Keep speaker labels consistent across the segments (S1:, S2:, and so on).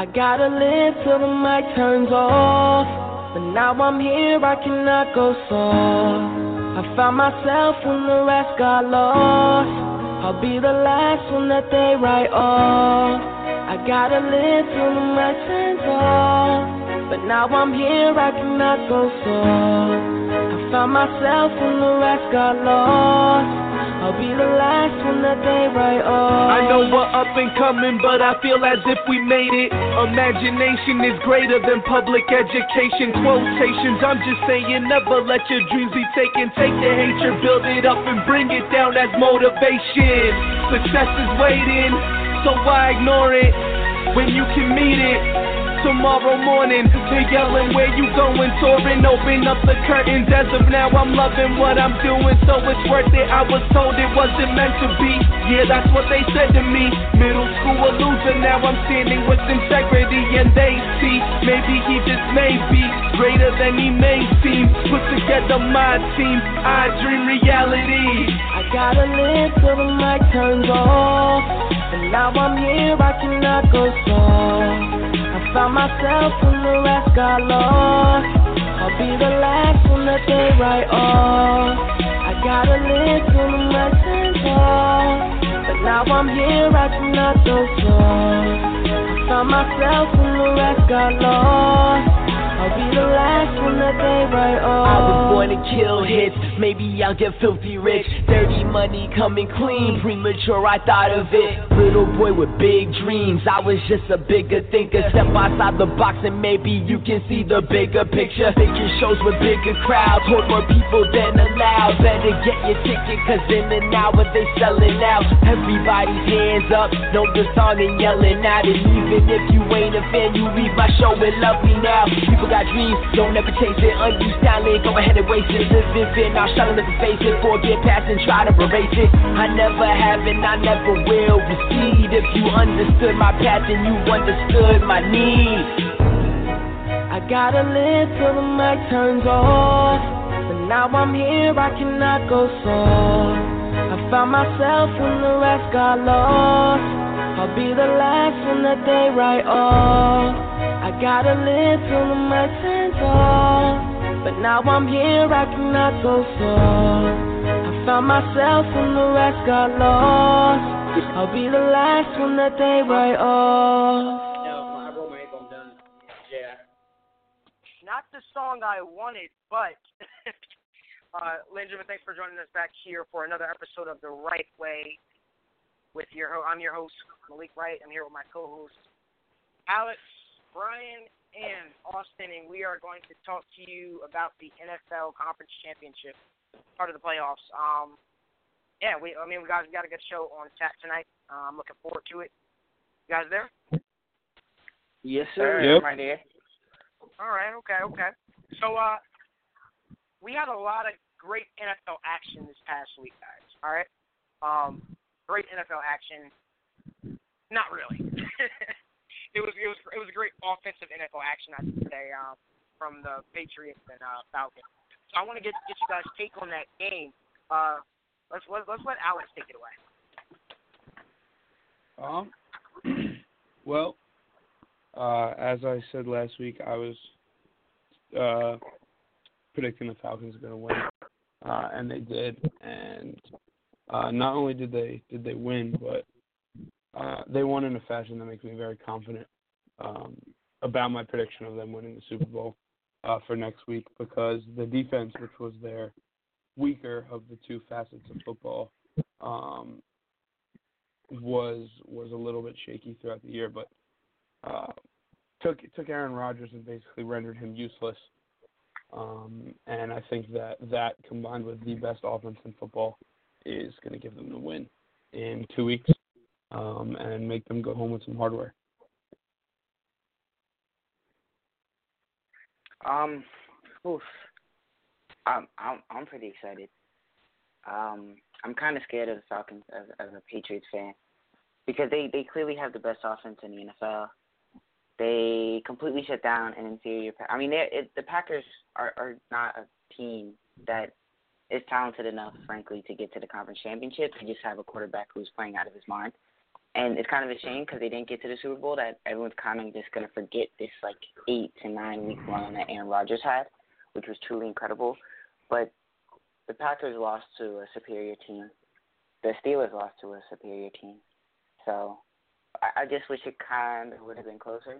S1: I gotta live till the mic turns off. But now I'm here, I cannot go soft. I found myself when the rest got lost. I'll be the last one that they write off. I gotta live till the mic turns off. But now I'm here, I cannot go soft. I found myself when the rest got lost. I'll be the last one that they write off. Oh.
S2: I know we're up and coming, but I feel as if we made it. Imagination is greater than public education. Quotations, I'm just saying, never let your dreams be taken. Take the hatred, build it up, and bring it down as motivation. Success is waiting, so why ignore it when you can meet it? Tomorrow morning. They yelling where you going, touring, open up the curtains. As of now, I'm loving what I'm doing, so it's worth it. I was told it wasn't meant to be. Yeah, that's what they said to me. Middle school a loser, now I'm standing with integrity, and they see maybe he just may be greater than he may seem. Put together my team, I dream reality.
S1: I gotta live till the mic turns off. And now I'm here, I cannot go soft. Found myself when the rest got lost. I'll be the last one that they write off. I gotta till the mic turns off. But now I'm here, I cannot go soft. I found myself when the rest got lost. I'll be the last one that they write off.
S3: I was born to kill hits, maybe I'll get filthy rich. Dirty money coming clean, premature, I thought of it. Little boy with big dreams, I was just a bigger thinker. Step outside the box and maybe you can see the bigger picture. Bigger shows with bigger crowds, hold more people than allowed. Better get your ticket, cause in an hour they selling out. Everybody's hands up, know the song and yelling out it. Even if you ain't a fan, you leave my show and love me now. People got dreams, don't ever chase it. Unused talent, go ahead and waste it. Live fit, now shut up and face it. Forget past and try to erase it. I never have and I never will recede. If you understood my path and you understood my need.
S1: I gotta live till the mic turns off. But now I'm here, I cannot go soft. I found myself when the rest got lost. I'll be the last one that they write off. I gotta live till the mic turns off. But now I'm here, I cannot go far. I found myself when the rest got lost. I'll be the last one that they write off.
S4: Not make them done. Yeah. Not the song I wanted, but uh, ladies thanks for joining us back here for another episode of The Wright Way. With your, ho- I'm your host Malik Wright. I'm here with my co-host Alex, Brian, and Austin, and we are going to talk to you about the NFL Conference Championship, part of the playoffs. Um, yeah, we, I mean, we guys we got a good show on tap tonight. Uh, I'm looking forward to it. You guys there?
S3: Yes, sir.
S5: Yep.
S3: Right there.
S4: All right, okay, okay. So uh we had a lot of great NFL action this past week, guys. All right? Um great NFL action. Not really. it was it was it was a great offensive NFL action I would say, um, from the Patriots and uh Falcons. So I want to get get you guys take on that game. Uh let's let's, let's let Alex take it away.
S5: Um, well, uh, as I said last week, I was uh, predicting the Falcons were going to win, uh, and they did. And uh, not only did they did they win, but uh, they won in a fashion that makes me very confident um, about my prediction of them winning the Super Bowl uh, for next week because the defense, which was their weaker of the two facets of football, um, was was a little bit shaky throughout the year, but uh, took took Aaron Rodgers and basically rendered him useless. Um, and I think that that combined with the best offense in football is going to give them the win in two weeks um, and make them go home with some hardware.
S6: Um, oof. I'm I'm I'm pretty excited. Um, I'm kind of scared of the Falcons as as a Patriots fan because they they clearly have the best offense in the NFL. They completely shut down an inferior. I mean, it, the Packers are are not a team that is talented enough, frankly, to get to the conference championship. They just have a quarterback who's playing out of his mind. And it's kind of a shame because they didn't get to the Super Bowl that everyone's kind of just to forget this like eight to nine week run that Aaron Rodgers had, which was truly incredible. But the Packers lost to a superior team. The Steelers lost to a superior team. So I, I just wish it kind of would have been closer.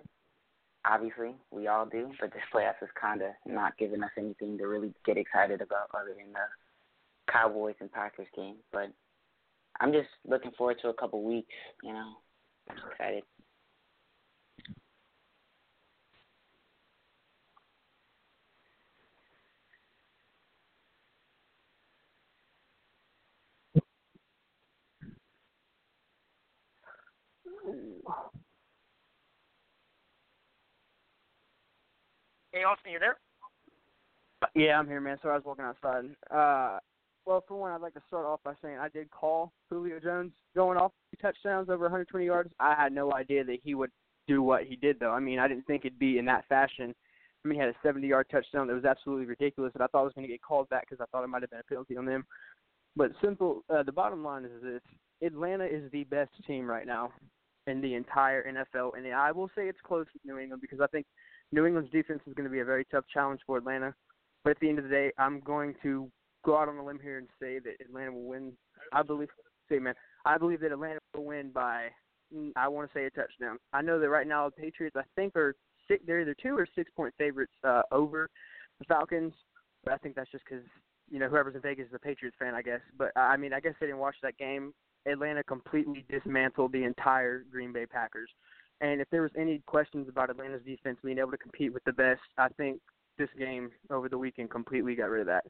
S6: Obviously, we all do, but this playoffs is kind of not giving us anything to really get excited about other than the Cowboys and Packers game. But I'm just looking forward to a couple weeks. You know, I'm excited.
S4: Hey, Austin, you there?
S7: Yeah, I'm here, man. Sorry, I was walking outside. Uh, well, for one, I'd like to start off by saying I did call Julio Jones going off two touchdowns over 120 yards. I had no idea that he would do what he did, though. I mean, I didn't think it'd be in that fashion. I mean, he had a 70-yard touchdown that was absolutely ridiculous, and I thought I was going to get called back because I thought it might have been a penalty on them. But simple, uh, the bottom line is this: Atlanta is the best team right now in the entire NFL, and I will say it's close with New England because I think New England's defense is going to be a very tough challenge for Atlanta. But at the end of the day, I'm going to go out on a limb here and say that Atlanta will win. I believe, say man, I believe that Atlanta will win by, mm, I want to say a touchdown. I know that right now the Patriots, I think, are six. They're either two or six point favorites uh, over the Falcons. But I think that's just because you know whoever's in Vegas is a Patriots fan, I guess. But I mean, I guess they didn't watch that game. Atlanta completely dismantled the entire Green Bay Packers. And if there was any questions about Atlanta's defense being able to compete with the best, I think this game over the weekend completely got rid of that.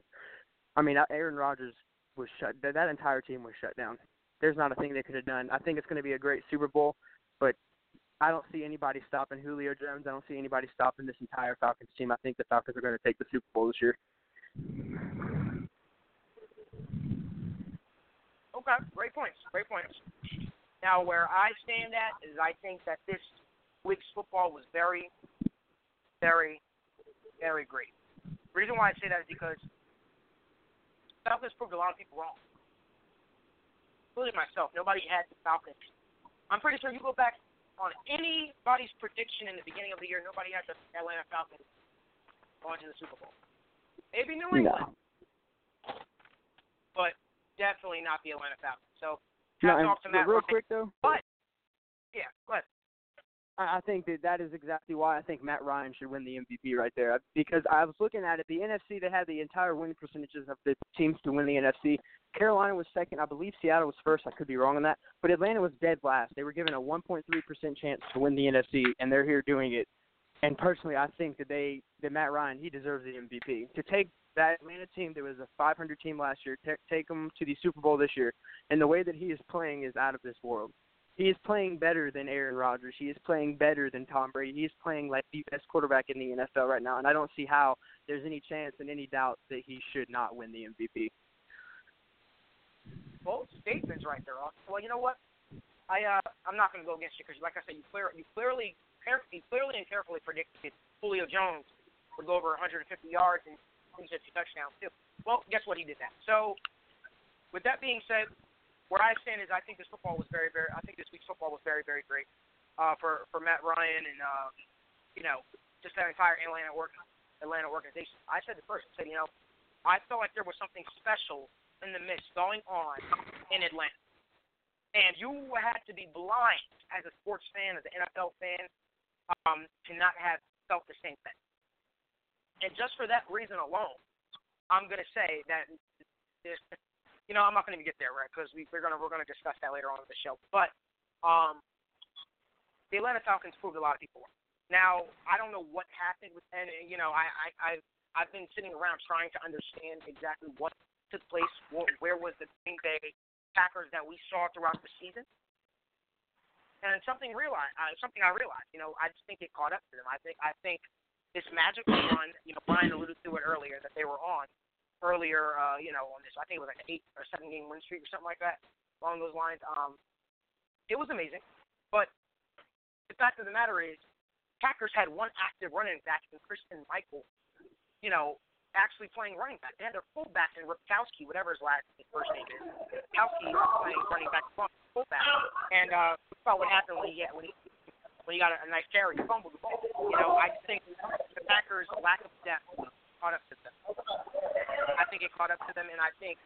S7: I mean, Aaron Rodgers was shut. That, entire team was shut down. There's not a thing they could have done. I think it's going to be a great Super Bowl, but I don't see anybody stopping Julio Jones. I don't see anybody stopping this entire Falcons team. I think the Falcons are going to take the Super Bowl this year.
S4: Okay, great points. Great points. Now, where I stand at is I think that this week's football was very, very, very great. The reason why I say that is because Falcons proved a lot of people wrong, including myself. Nobody had the Falcons. I'm pretty sure you go back on anybody's prediction in the beginning of the year, nobody had the Atlanta Falcons going to the Super Bowl. Maybe New England,
S7: No.
S4: but definitely not the Atlanta Falcons. So
S7: No,
S4: hats
S7: and
S4: off to Matt
S7: real
S4: Ryan.
S7: quick though,
S4: But yeah, go ahead.
S7: I think that that is exactly why I think Matt Ryan should win the MVP right there. Because I was looking at it, the NFC they had the entire winning percentages of the teams to win the NFC. Carolina was second, I believe Seattle was first. I could be wrong on that, but Atlanta was dead last. They were given a 1.3 percent chance to win the NFC, and they're here doing it. And personally, I think that they that Matt Ryan he deserves the MVP to take that Atlanta team that was a 500 team last year, t- take them to the Super Bowl this year, and the way that he is playing is out of this world. He is playing better than Aaron Rodgers. He is playing better than Tom Brady. He is playing like the best quarterback in the NFL right now, and I don't see how there's any chance and any doubt that he should not win the MVP.
S4: bold statements right there. Well, you know what? I uh, I'm not going to go against you because, like I said, you clear you clearly care- you clearly and carefully predicted Julio Jones would go over 150 yards and he's a touchdowns too. Well, guess what? He did that. So, with that being said, where I stand is I think this football was very, very. I think this week's football was very, very great uh, for for Matt Ryan and uh, you know just that entire Atlanta work Atlanta organization. I said it first. I said you know I felt like there was something special in the midst going on in Atlanta. And you had to be blind as a sports fan, as an NFL fan, um, to not have felt the same thing. And just for that reason alone, I'm going to say that you know, I'm not going to get there, right? Because we, we're gonna we're gonna discuss that later on in the show. But um, the Atlanta Falcons proved a lot of people wrong. Now, I don't know what happened with, and you know, I I I've, I've been sitting around trying to understand exactly what took place. Where, where was the Green Bay Packers that we saw throughout the season? And something realized, uh, something I realized, you know, I just think it caught up to them. I think I think this magical run, you know, Brian alluded to it earlier that they were on earlier, uh, you know, on this. I think it was like an eight or seven game win streak or something like that along those lines. Um, it was amazing, but the fact of the matter is, Packers had one active running back in Christine Michael, you know, actually playing running back. They had their fullback in Ripkowski, whatever his last his first name is. Ripkowski playing running back fullback, and uh, saw what happened when he when he when he got a, a nice carry, he fumbled the ball. You know, I think the Packers' lack of depth caught up to them. I think it caught up to them, and I think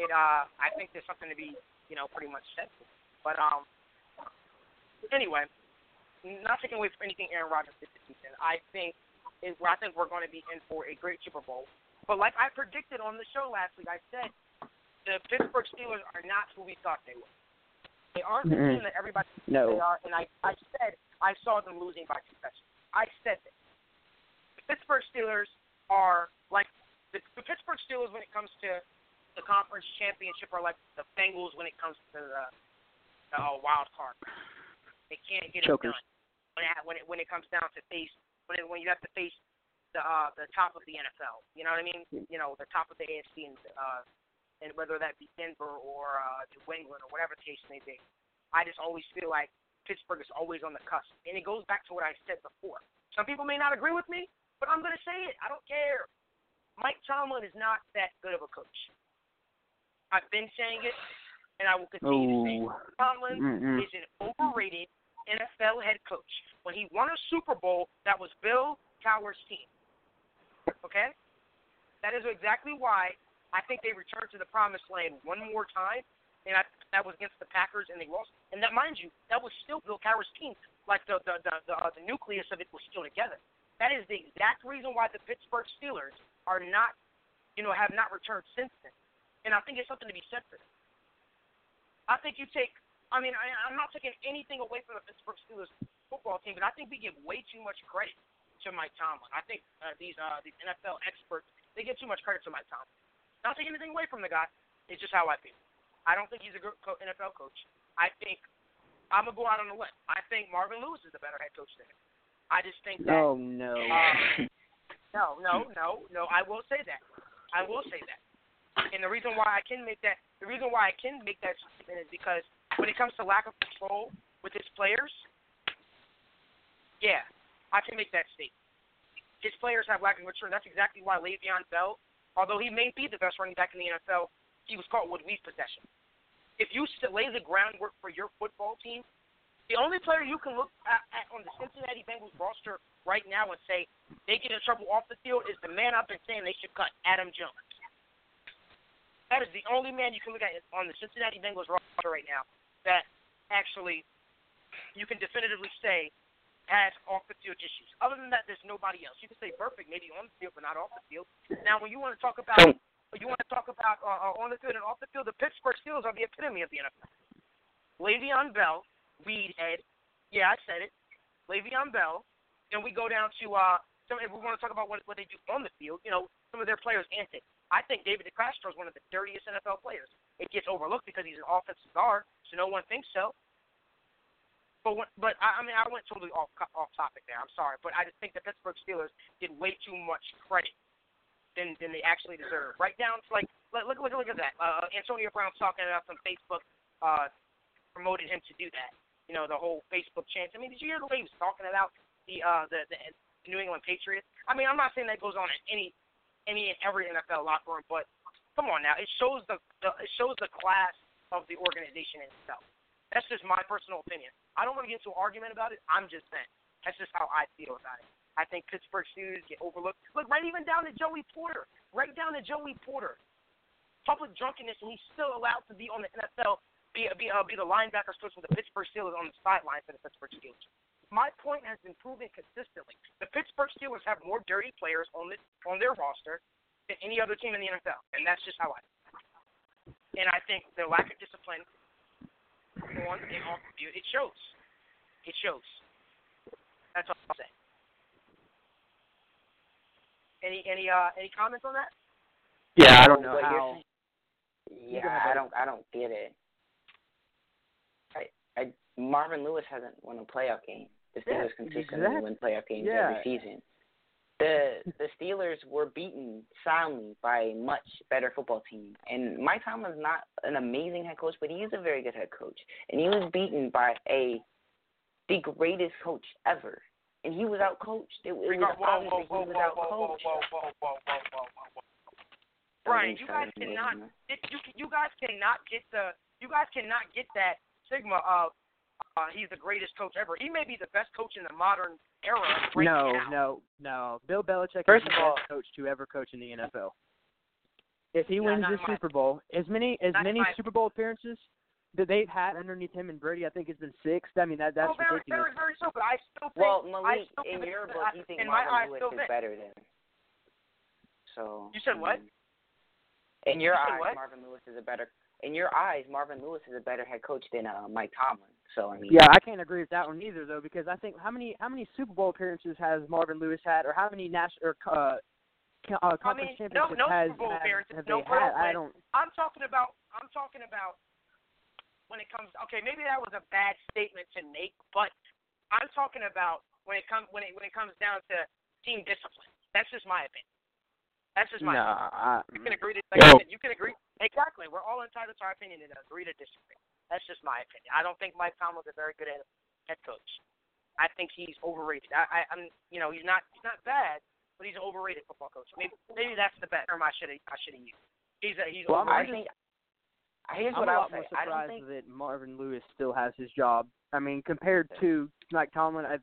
S4: it. uh I think there's something to be, you know, pretty much said. But um, anyway, not taking away from anything Aaron Rodgers did this season. I think is where I think we're going to be in for a great Super Bowl. But like I predicted on the show last week, I said the Pittsburgh Steelers are not who we thought they were. They aren't the
S7: Mm-mm.
S4: team that everybody thinks
S7: No.
S4: they are, and I, I said I saw them losing by two touchdowns. I said that. The Pittsburgh Steelers are like the, the Pittsburgh Steelers when it comes to the conference championship are like the Bengals when it comes to the, the uh, wild card. They can't get
S7: Chokers.
S4: it done when it, when it when it comes down to face when it, when you have to face the uh the top of the NFL. You know what I mean? You know the top of the AFC and uh and whether that be Denver or uh New England or whatever the case may be. I just always feel like Pittsburgh is always on the cusp, and it goes back to what I said before. Some people may not agree with me, but I'm gonna say it. I don't care. Mike Tomlin is not that good of a coach. I've been saying it, and I will continue to say it.
S7: Oh.
S4: Tomlin
S7: Mm-mm.
S4: is an overrated NFL head coach. When he won a Super Bowl, that was Bill Cowher's team. Okay? That is exactly why I think they returned to the promised land one more time, and I, that was against the Packers, and they lost. And that, mind you, that was still Bill Cowher's team. Like the the the the, uh, the nucleus of it was still together. That is the exact reason why the Pittsburgh Steelers are not, you know, have not returned since then. And I think it's something to be said for them. I think you take. I mean, I, I'm not taking anything away from the Pittsburgh Steelers football team, but I think we give way too much credit to Mike Tomlin. I think uh, these uh, these NFL experts they give too much credit to Mike Tomlin. Not taking anything away from the guy. It's just how I feel. I don't think he's a good co- NFL coach. I think I'm gonna go out on a limb. I think Marvin Lewis is a better head coach than him. I just think that.
S7: Oh no.
S4: Uh, no, no, no, no. I will say that. I will say that. And the reason why I can make that, the reason why I can make that statement is because when it comes to lack of control with his players, yeah, I can make that statement. His players have lack of control. That's exactly why Le'Veon Bell, although he may be the best running back in the NFL, he was caught with weak possession. If you lay the groundwork for your football team, the only player you can look at, at on the Cincinnati Bengals roster right now and say they get in trouble off the field is the man I've been saying they should cut, Adam Jones. That is the only man you can look at on the Cincinnati Bengals roster right now that actually you can definitively say has off the field issues. Other than that, there's nobody else. You can say perfect, maybe on the field, but not off the field. Now, when you want to talk about you want to talk about uh, uh, on the field and off the field, the Pittsburgh Steelers are the epitome of the NFL. Le'Veon Bell, weed head. Yeah, I said it. Le'Veon Bell. Then we go down to uh, some, if we want to talk about what what they do on the field, you know, some of their players' antics. I think David DeCastro is one of the dirtiest NFL players. It gets overlooked because he's an offensive guard, so no one thinks so. But when, but I, I mean, I went totally off off topic there. I'm sorry, but I just think the Pittsburgh Steelers did way too much credit than than they actually deserve. Right down to like look look look, look at that. Uh, Antonio Brown's talking about some Facebook uh, promoted him to do that. You know, the whole Facebook chance. I mean, did you hear the way he was talking about the uh the, the New England Patriots? I mean, I'm not saying that goes on in any any and every NFL locker room, but come on now, it shows the, the it shows the class of the organization itself. That's just my personal opinion. I don't want to get into an argument about it. I'm just saying. That's just how I feel about it. I think Pittsburgh Steelers get overlooked. Look, right even down to Joey Porter. Right down to Joey Porter. Public drunkenness, and he's still allowed to be on the NFL, be be uh, be the linebackers coach for the Pittsburgh Steelers on the sideline for the Pittsburgh Steelers. My point has been proven consistently. The Pittsburgh Steelers have more dirty players on the on their roster than any other team in the NFL, and that's just how I. and I think the lack of discipline on and off the field it shows. It shows. That's all I'll say. Any any uh any comments on that?
S7: Yeah, I don't know
S6: What
S7: how.
S6: Yeah, I don't. I don't get it. I, I Marvin Lewis hasn't won a playoff game. The
S7: Yeah,
S6: Steelers consistently
S7: exact-
S6: win playoff games
S7: yeah.
S6: every season. The the Steelers were beaten soundly by a much better football team, and Mike Tomlin's not an amazing head coach, but he is a very good head coach, and he was beaten by a the greatest coach ever, and he was out coached. It, it was
S4: Whoa, whoa,
S6: obvious
S4: whoa,
S6: that he was
S4: whoa,
S6: out
S4: whoa, whoa,
S6: coached.
S4: whoa, whoa, whoa, whoa, whoa, whoa, whoa. Brian, you guys cannot you you guys cannot get the you guys cannot get that stigma of uh, he's the greatest coach ever. He may be the best coach in the modern era right
S7: no,
S4: now.
S7: no, no. Bill Belichick
S6: First
S7: is
S6: of
S7: the
S6: all-
S7: best coach to ever coach in the NFL. If he
S4: Yeah,
S7: wins the Super Bowl, as many as many
S4: my-
S7: Super Bowl appearances that they've had underneath him and Brady, I think it's been six. I mean that that's
S4: oh, very,
S7: ridiculous.
S4: very, very so. But I still think
S6: Well,
S4: I
S6: Malik,
S4: still
S6: in
S4: think
S6: your
S4: that
S6: book,
S4: I-
S6: you think Marvin Lewis is
S4: think.
S6: better than. So.
S4: You said what?
S6: In your
S4: You
S6: eyes,
S4: what?
S6: Marvin Lewis is a better. In your eyes, Marvin Lewis is a better head coach than uh, Mike Tomlin. So I mean.
S7: Yeah, I can't agree with that one either though because I think how many how many Super Bowl appearances has Marvin Lewis had or how many national or uh, uh,
S4: I
S7: conference
S4: mean, no,
S7: championships
S4: no
S7: has,
S4: Super Bowl
S7: has
S4: appearances,
S7: have
S4: no
S7: they had? I don't.
S4: I'm talking about. I'm talking about when it comes. Okay, maybe that was a bad statement to make, but I'm talking about when it comes when it when it comes down to team discipline. That's just my opinion. That's just my.
S7: No,
S4: opinion.
S7: I,
S4: You can agree to. Like I you can agree. Exactly. We're all entitled to our opinion and agree to disagree. That's just my opinion. I don't think Mike Tomlin's a very good head head coach. I think he's overrated. I, I, I'm, you know, he's not he's not bad, but he's an overrated football coach. Maybe maybe that's the best term I should have I should have used. He's a, he's
S7: Well, I'm-
S6: I think. Here's
S7: I'm
S6: what
S7: a
S6: I'll
S7: lot more
S6: say. I don't
S7: surprised
S6: think.
S7: that Marvin Lewis still has his job. I mean, compared to Mike Tomlin, I,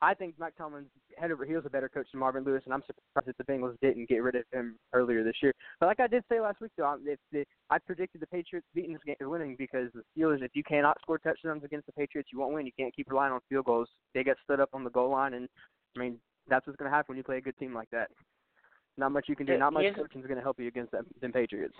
S7: I think Mike Tomlin's head over heels a better coach than Marvin Lewis, and I'm surprised that the Bengals didn't get rid of him earlier this year. But like I did say last week, though, I'm- if the, I predicted the Patriots beating this game, and winning because the Steelers, if you cannot score touchdowns against the Patriots, you won't win. You can't keep relying on field goals. They get stood up on the goal line, and I mean that's what's going to happen when you play a good team like that. Not much you can do. Not much
S6: here's-
S7: coaching is going to help you against them, them Patriots.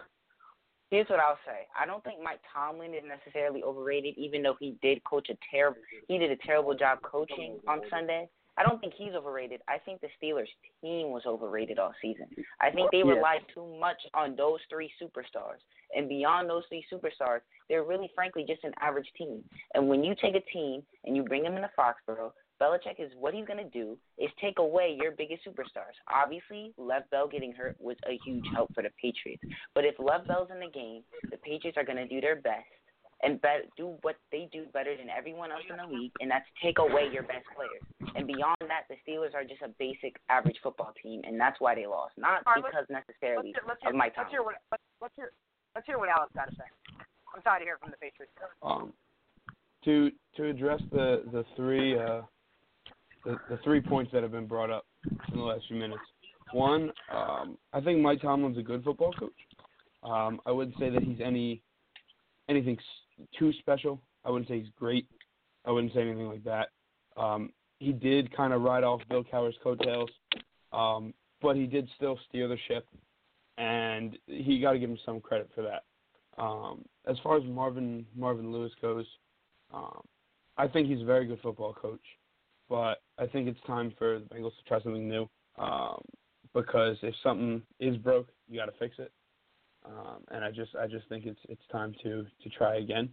S6: Here's what I'll say. I don't think Mike Tomlin is necessarily overrated, even though he did coach a terrible. He did a terrible job coaching on Sunday. I don't think he's overrated. I think the Steelers team was overrated all season. I think they
S7: Yeah.
S6: relied too much on those three superstars. And beyond those three superstars, they're really frankly just an average team. And when you take a team and you bring them into Foxborough, Belichick is what he's going to do is take away your biggest superstars. Obviously, Lev Bell getting hurt was a huge help for the Patriots. But if Lev Bell's in the game, the Patriots are going to do their best and bet, do what they do better than everyone else in the league, and that's take away your best players. And beyond that, the Steelers are just a basic average football team, and that's why they lost, not
S4: All right, let's-
S6: because necessarily
S4: let's hear, let's hear,
S6: of Mike
S4: let's hear what let's, let's hear let's hear what Alex got to say. I'm tired of hearing from the Patriots.
S5: Um, to to address the the three uh, the, the three points that have been brought up in the last few minutes. One, um, I think Mike Tomlin's a good football coach. Um, I wouldn't say that he's any anything s- too special. I wouldn't say he's great. I wouldn't say anything like that. Um, he did kind of ride off Bill Cowher's coattails, um, but he did still steer the ship, and he got to give him some credit for that. Um, as far as Marvin Marvin Lewis goes, um, I think he's a very good football coach, but I think it's time for the Bengals to try something new. Um, because if something is broke, you got to fix it. Um, and I just I just think it's it's time to to try again.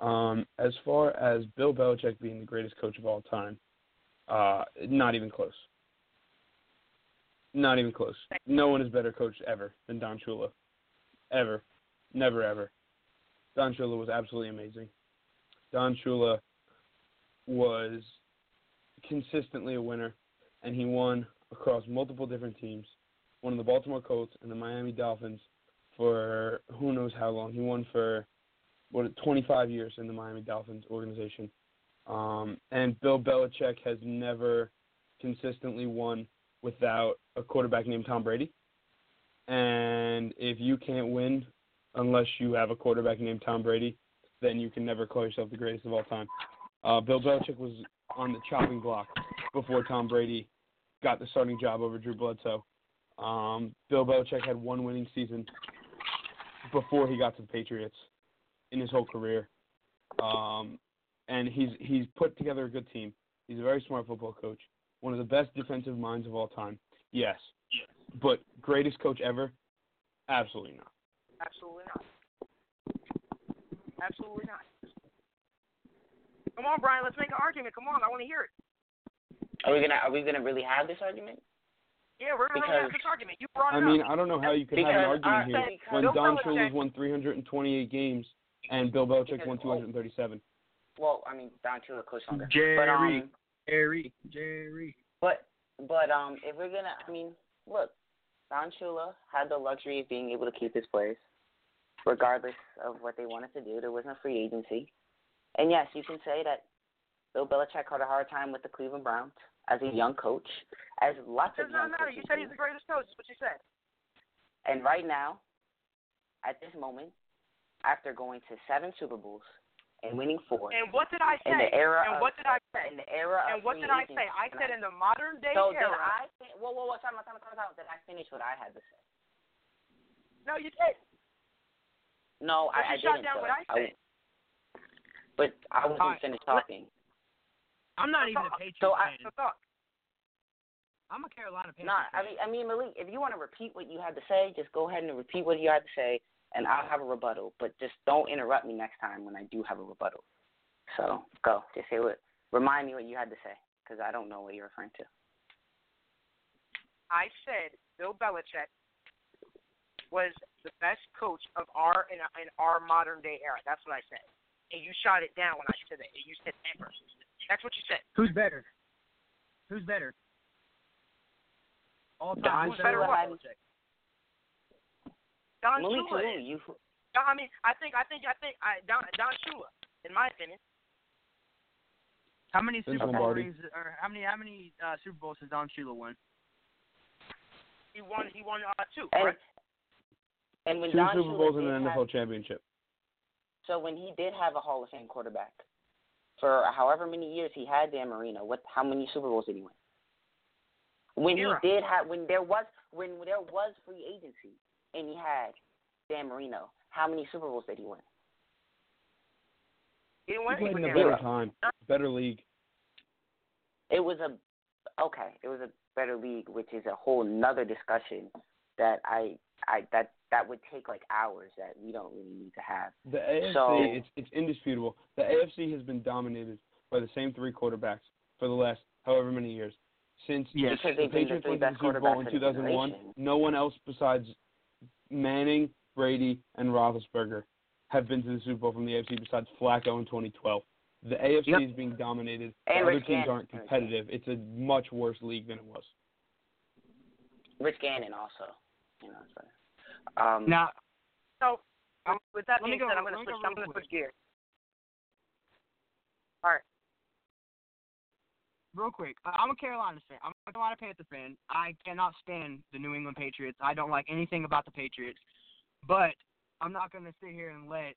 S5: Um, as far as Bill Belichick being the greatest coach of all time, uh, not even close. Not even close. No one is better coached ever than Don Shula. Ever. Never ever. Don Shula was absolutely amazing. Don Shula was consistently a winner, and he won across multiple different teams. Won the Baltimore Colts and the Miami Dolphins for who knows how long. He won for what 25 years in the Miami Dolphins organization. Um, and Bill Belichick has never consistently won without a quarterback named Tom Brady. And if you can't win unless you have a quarterback named Tom Brady, then you can never call yourself the greatest of all time. Uh, Bill Belichick was on the chopping block before Tom Brady got the starting job over Drew Bledsoe. Um, Bill Belichick had one winning season before he got to the Patriots in his whole career. Um, and he's he's put together a good team. He's a very smart football coach, one of the best defensive minds of all time. Yes, but greatest coach ever? Absolutely not.
S4: Absolutely not. Absolutely not. Come on, Brian. Let's make an argument. Come on, I want to hear it.
S6: Are we gonna Are we gonna really have this argument?
S4: Yeah, we're gonna have this argument. You brought
S5: I
S4: it
S5: mean,
S4: up.
S5: I don't know how you can have an argument
S6: I
S5: here when
S4: Bill
S5: Don
S4: Belichick-
S5: Shula's won 328 games and Bill Belichick won 237.
S6: Well, I mean, Don Shula coached longer.
S7: Jerry,
S6: But um,
S7: Jerry, Jerry.
S6: but but um, if we're gonna, I mean, look, Don Shula had the luxury of being able to keep his players, regardless of what they wanted to do. There was no free agency, and yes, you can say that Bill Belichick had a hard time with the Cleveland Browns as a young coach, as lots
S4: It
S6: of
S4: does not
S6: young
S4: matter.
S6: coaches
S4: You said he's the greatest coach. That's what you said.
S6: And right now, at this moment, after going to seven Super Bowls and winning four,
S4: And what did I say?
S6: in the era
S4: and
S6: of,
S4: what did I say?
S6: in the era
S4: And what did I say? I said in the modern day
S6: So did
S4: era.
S6: I? Whoa, whoa, whoa! Time out, time out, time out, time. Did I finish what I had to say?
S4: No, you did.
S6: No,
S4: But
S6: I, I
S4: you shot
S6: didn't.
S4: down
S6: though.
S4: what I said.
S6: but I wasn't finished talking.
S7: I'm not even a
S4: So- uh,
S7: Patriots
S6: so I-
S7: fan.
S4: So talk.
S7: I'm a Carolina Panthers
S6: Nah,
S7: fan.
S6: I mean, I mean, Malik, if you want to repeat what you had to say, just go ahead and repeat what you had to say, and I'll have a rebuttal. But just don't interrupt me next time when I do have a rebuttal. So go, just say what. Remind me what you had to say, because I don't know what you're referring to.
S4: I said Bill Belichick was the best coach of our in, in our modern day era. That's what I said. And you shot it down when I said it. You said ever. That's what you said.
S7: Who's better? Who's better? All
S6: Don
S7: time.
S4: Who's better
S6: Shula
S4: what? Don Shula.
S6: Shula, you
S4: No, I mean, I think, I think, I think, I, Don Don Shula, in my opinion.
S7: How many
S5: Vince
S7: Super Bowl rings or how many how many uh, Super Bowls has Don Shula won?
S4: He won. He won uh, two.
S6: and
S4: Correct?
S6: and when
S5: Two
S6: Don
S5: Super
S6: Shula
S5: Bowls and
S6: did
S5: an
S6: have-
S5: NFL championship.
S6: So when he did have a Hall of Fame quarterback, for however many years he had Dan Marino, what how many Super Bowls did he win? When
S4: Zero.
S6: he did have when there was when there was free agency and he had Dan Marino, how many Super Bowls did he win?
S4: He didn't
S5: He
S4: win
S5: played in a better time, better league.
S6: It was a okay, it was a better league, which is a whole nother discussion that I I that that would take like hours that we don't really need to have.
S5: The AFC,
S6: So-
S5: it's it's indisputable. The AFC has been dominated by the same three quarterbacks for the last however many years. Since
S7: Yes.
S5: The
S6: they've the
S5: Patriots
S6: three
S5: went to the Super Bowl in 2001, no one else besides Manning, Brady, and Roethlisberger have been to the Super Bowl from the AFC besides Flacco in 2012. The AFC
S7: Yep.
S5: is being dominated.
S6: And
S5: the other teams
S6: Gannon.
S5: aren't competitive. It's a much worse league than it was.
S6: Rich Gannon also. You know, so, um
S7: Now,
S4: So,
S7: Um,
S4: with that being said, I'm going to switch. I'm going to switch gears. All right.
S7: real quick, I- I'm a Carolina fan. I'm a Carolina Panther fan. I cannot stand the New England Patriots. I don't like anything about the Patriots. But I'm not going to sit here and let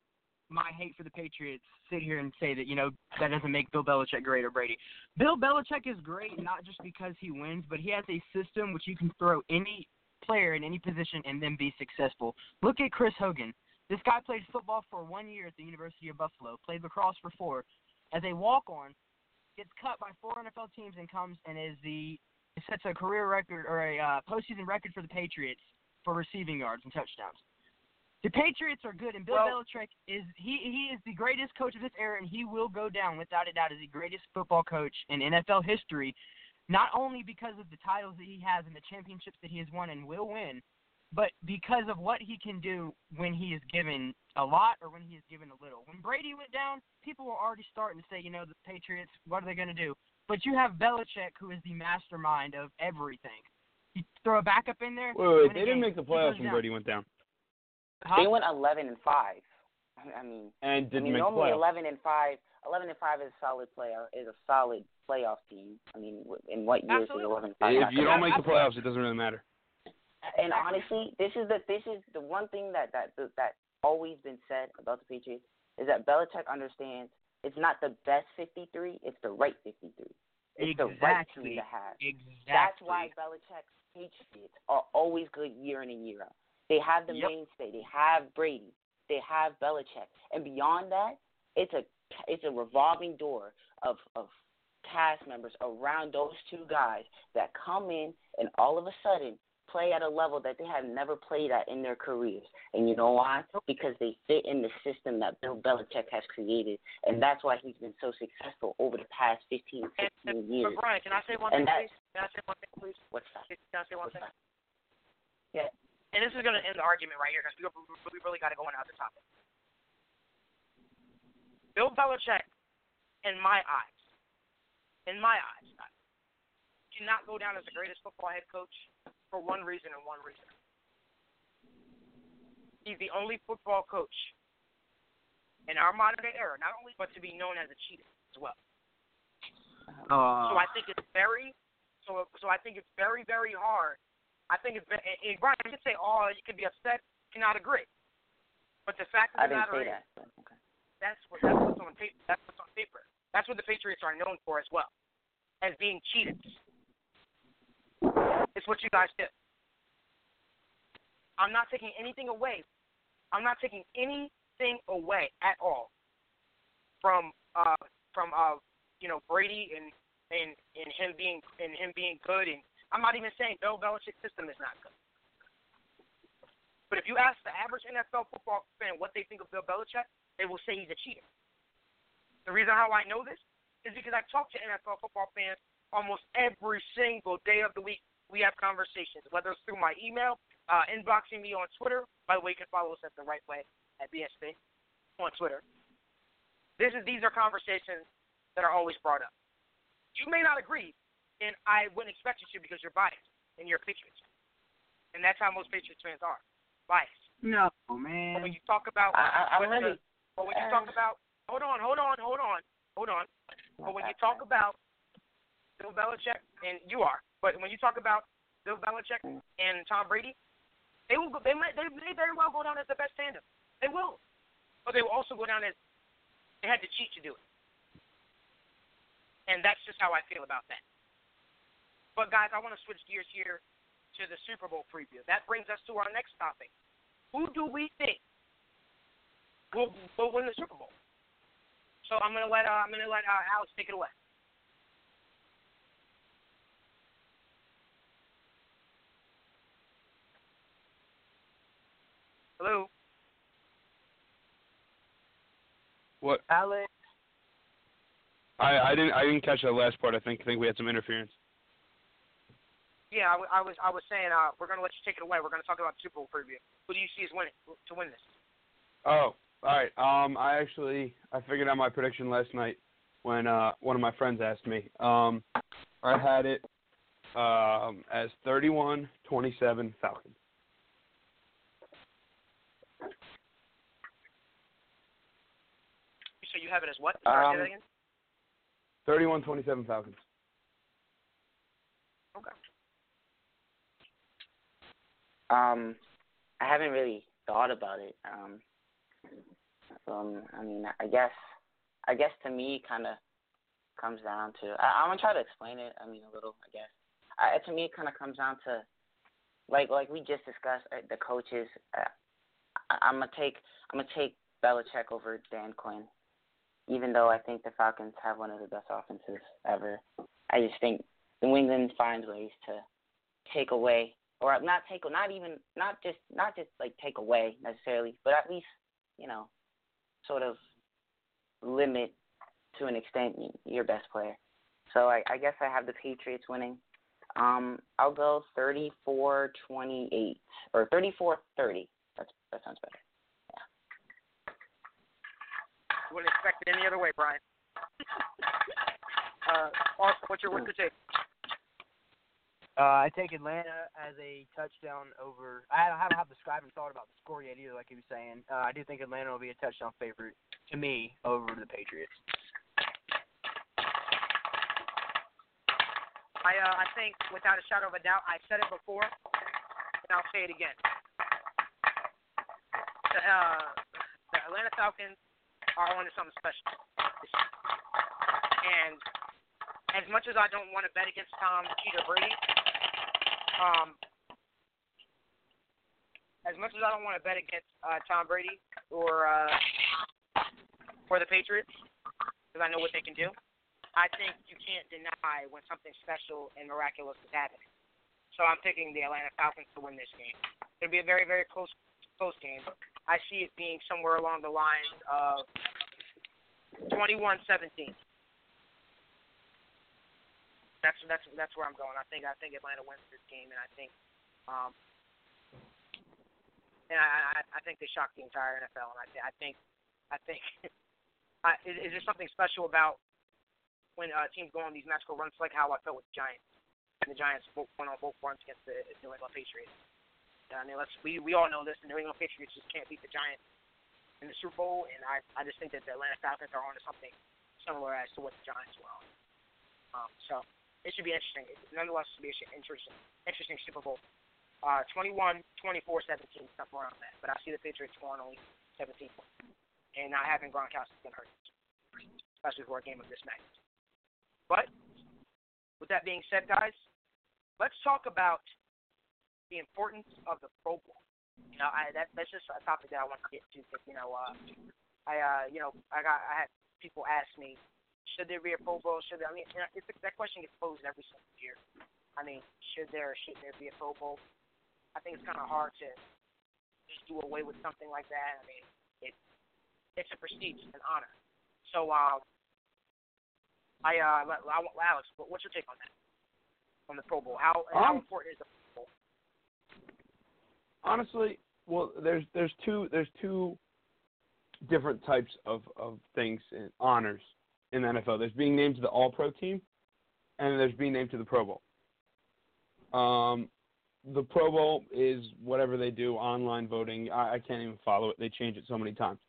S7: my hate for the Patriots sit here and say that, you know, that doesn't make Bill Belichick great or Brady. Bill Belichick is great not just because he wins, but he has a system which you can throw any player in any position and then be successful. Look at Chris Hogan. This guy played football for one year at the University of Buffalo, played lacrosse for four. As a walk on, gets cut by four NFL teams and comes and is the sets a career record or a uh, postseason record for the Patriots for receiving yards and touchdowns. The Patriots are good, and Bill
S4: Well-
S7: Belichick is he he is the greatest coach of this era, and he will go down without a doubt as the greatest football coach in NFL history. Not only because of the titles that he has and the championships that he has won and will win, but because of what he can do when he is given a lot or when he is given a little. When Brady went down, people were already starting to say, you know, the Patriots, what are they going to do? But you have Belichick, who is the mastermind of everything. You throw a backup in there.
S5: Wait, wait, they didn't
S7: game.
S5: make the playoffs when
S7: down.
S5: Brady went down,
S7: Huh?
S6: they went eleven and five. I mean
S5: and didn't
S6: mean
S5: make
S6: normally
S5: playoffs.
S6: eleven and five eleven and five is a solid playoff is a solid playoff team. I mean in what years
S7: Absolutely.
S6: is eleven and five?
S5: If you don't make the playoffs, it doesn't really matter.
S6: And honestly, this is the this is the one thing that that that always been said about the Patriots is that Belichick understands it's not the best 53, it's the right 53. It's the right team to have.
S7: Exactly.
S6: That's why Belichick's Patriots are always good year in and year out They have the
S4: Yep.
S6: mainstay. They have Brady. They have Belichick, and beyond that, it's a it's a revolving door of of cast members around those two guys that come in and all of a sudden play at a level that they have never played at in their careers. And you know why? Because they fit in the system that Bill Belichick has created, and that's why he's been so successful over the past 15, 16 years.
S4: But Brian, can I say one
S6: And
S4: thing,
S6: that-
S4: please? Can I say one thing, please?
S6: What's that?
S4: Can I say one
S6: What's
S4: thing?
S6: that? Yeah.
S4: And this is going to end the argument right here because we, we really got to go on out the topic. Bill Belichick, in my eyes, in my eyes, cannot go down as the greatest football head coach for one reason and one reason. He's the only football coach in our modern day era, not only but to be known as a cheater as well.
S7: Uh,
S4: So I think it's very, so so I think it's very very hard. I think it's and, and Brian, you could say, oh, you could be upset, cannot agree. But the fact of
S6: I
S4: the matter is,
S6: that. Okay.
S4: That's what that's what's on paper. That's what's on paper. That's what the Patriots are known for as well, as being cheaters. It's what you guys do. I'm not taking anything away. I'm not taking anything away at all from uh from uh you know Brady and and and him being and him being good and I'm not even saying Bill Belichick's system is not good. But if you ask the average NFL football fan what they think of Bill Belichick, they will say he's a cheater. The reason how I know this is because I talk to NFL football fans almost every single day of the week. We have conversations, whether it's through my email, uh, inboxing me on Twitter. By the way, you can follow us at the right way at BSB on Twitter. This is these are conversations that are always brought up. You may not agree, and I wouldn't expect you to because you're biased and you're a Patriots. And that's how most Patriots fans are, biased.
S7: no,
S4: But
S7: man.
S4: when you talk about,
S6: I, I, I'm
S4: what
S6: really.
S4: the- but when you talk about, hold on, hold on, hold on, hold on. But when you talk about Bill Belichick, and you are, but when you talk about Bill Belichick and Tom Brady, they will go, they might they may very well go down as the best tandem. They will, but they will also go down as they had to cheat to do it. And that's just how I feel about that. But guys, I want to switch gears here to the Super Bowl preview. That brings us to our next topic. Who do we think will will win the Super Bowl? So I'm gonna let uh, I'm gonna let uh, Alex take it away. Hello.
S5: What?
S7: Alex.
S5: I I didn't I didn't catch that last part. I think I think we had some interference.
S4: Yeah, I, w- I was I was saying uh, we're gonna let you take it away. We're gonna talk about Super Bowl preview. Who do you see as winning to win this?
S5: Oh, all right. Um, I actually I figured out my prediction last night when uh one of my friends asked me. Um, I had it um as 31-27 Falcons.
S4: So you have it as what? Sorry, say
S6: Um,
S4: that again.
S5: 31-27 Falcons.
S4: Okay.
S6: Um, I haven't really thought about it. Um, um, I mean, I guess, I guess to me, kind of comes down to. I, I'm gonna try to explain it. I mean, a little, I guess. I, to me, it kind of comes down to, like, like we just discussed, uh, the coaches. Uh, I, I'm gonna take, I'm gonna take Belichick over Dan Quinn, even though I think the Falcons have one of the best offenses ever. I just think New England finds ways to take away or not take not even not just not just like take away necessarily, but at least you know sort of limit to an extent your best player. So I, I guess I have the Patriots winning. Um, I'll go 34-28 or 34-30. That's that sounds better.
S4: Wouldn't expect it any other way, Brian. uh, Austin, what's your what's your take?
S7: Uh, I take Atlanta as a touchdown over. I haven't have the haven't thought about the score yet either, like he was saying. Uh, I do think Atlanta will be a touchdown favorite to me over the Patriots.
S4: I uh, I think without a shadow of a doubt, I said it before, and I'll say it again. The, uh, the Atlanta Falcons are on to something special. And as much as I don't want to bet against Tom Peter Brady, um, as much as I don't want to bet against uh, Tom Brady or uh, or the Patriots, because I know what they can do, I think you can't deny when something special and miraculous is happening. So I'm picking the Atlanta Falcons to win this game. It'll be a very, very close close game. I see it being somewhere along the lines of 21-17. That's that's that's where I'm going. I think I think Atlanta wins this game, and I think um, and I, I I think they shocked the entire NFL. And I th- I think I think I, is, is there something special about when uh, teams go on these magical runs, like how I felt with the Giants? And the Giants went on both runs against the New England Patriots. I mean, let's we we all know this. The New England Patriots just can't beat the Giants in the Super Bowl, and I I just think that the Atlanta Falcons are on to something similar as to what the Giants were on. Um, so it should be interesting. Nonetheless, it should be an interesting, interesting Super Bowl. Uh, 21, 24, 17, something around that. But I see the Patriots scoring only 17 points. And not having Gronkowski to hurt, especially for a game of this magnitude. But with that being said, guys, let's talk about the importance of the Pro Bowl. You know, I, that that's just a topic that I want to get to. You know, uh, I uh, you know, I got I had people ask me should there be a Pro Bowl? Should there, I mean, it's, that question gets posed every single year. I mean, should there or shouldn't there be a Pro Bowl? I think it's kind of hard to just do away with something like that. I mean, it it's a prestige, an honor. So, um, I uh, Alex, what's your take on that? On the Pro Bowl, how um, how important is the Pro Bowl?
S5: Honestly, well, there's there's two there's two different types of of things in honors in the NFL. There's being named to the All Pro team, and there's being named to the Pro Bowl. Um, the Pro Bowl is whatever they do online voting. I, I can't even follow it. They change it so many times.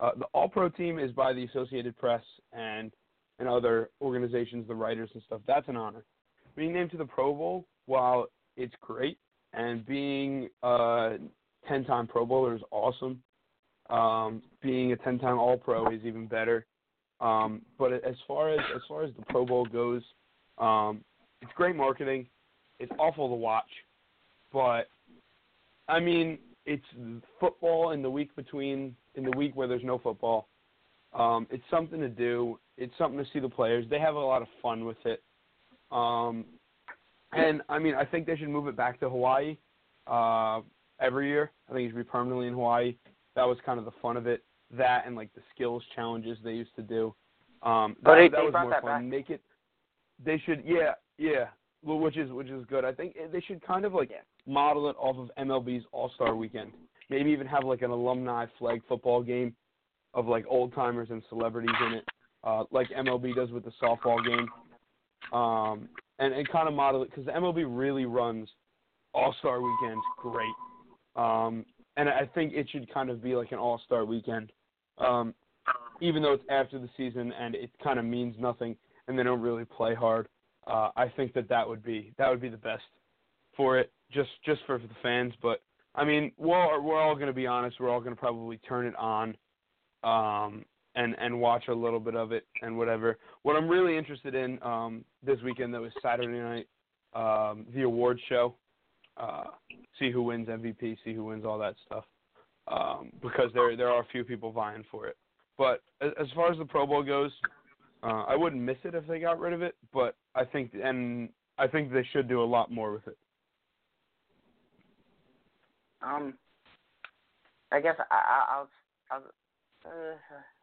S5: Uh, the All Pro team is by the Associated Press and and other organizations, the writers and stuff. That's an honor. Being named to the Pro Bowl, while it's great, and being a 10-time Pro Bowler is awesome. Um, being a 10-time All Pro is even better. Um, but as far as as far as the Pro Bowl goes, um, it's great marketing. It's awful to watch, but I mean, it's football in the week between in the week where there's no football. Um, it's something to do. It's something to see the players. They have a lot of fun with it. Um, and I mean, I think they should move it back to Hawaii uh, every year. I think it should be permanently in Hawaii. That was kind of the fun of it that and like the skills challenges they used to do. Um,
S6: but
S5: that,
S6: they,
S5: that
S6: they
S5: was more fun.
S6: back.
S5: Make it. They should, yeah, yeah. Well, which is which is good. I think they should kind of like
S6: Yeah.
S5: model it off of MLB's All Star Weekend. Maybe even have like an alumni flag football game of like old timers and celebrities in it, uh, like MLB does with the softball game. Um, and and kind of model it because the MLB really runs All Star Weekends great. Um, and I think it should kind of be like an All Star Weekend, um, even though it's after the season and it kind of means nothing and they don't really play hard. Uh, I think that that would be that would be the best for it, just just for the fans. But I mean, we're we're all going to be honest. We're all going to probably turn it on, um, and and watch a little bit of it and whatever. What I'm really interested in um, this weekend, though, is Saturday night, um, the award show. Uh, see who wins MVP, see who wins all that stuff, um, because there there are a few people vying for it. But as, as far as the Pro Bowl goes, uh, I wouldn't miss it if they got rid of it. But I think and I think they should do a lot more with it.
S6: Um, I guess I, I, I'll, I'll, uh,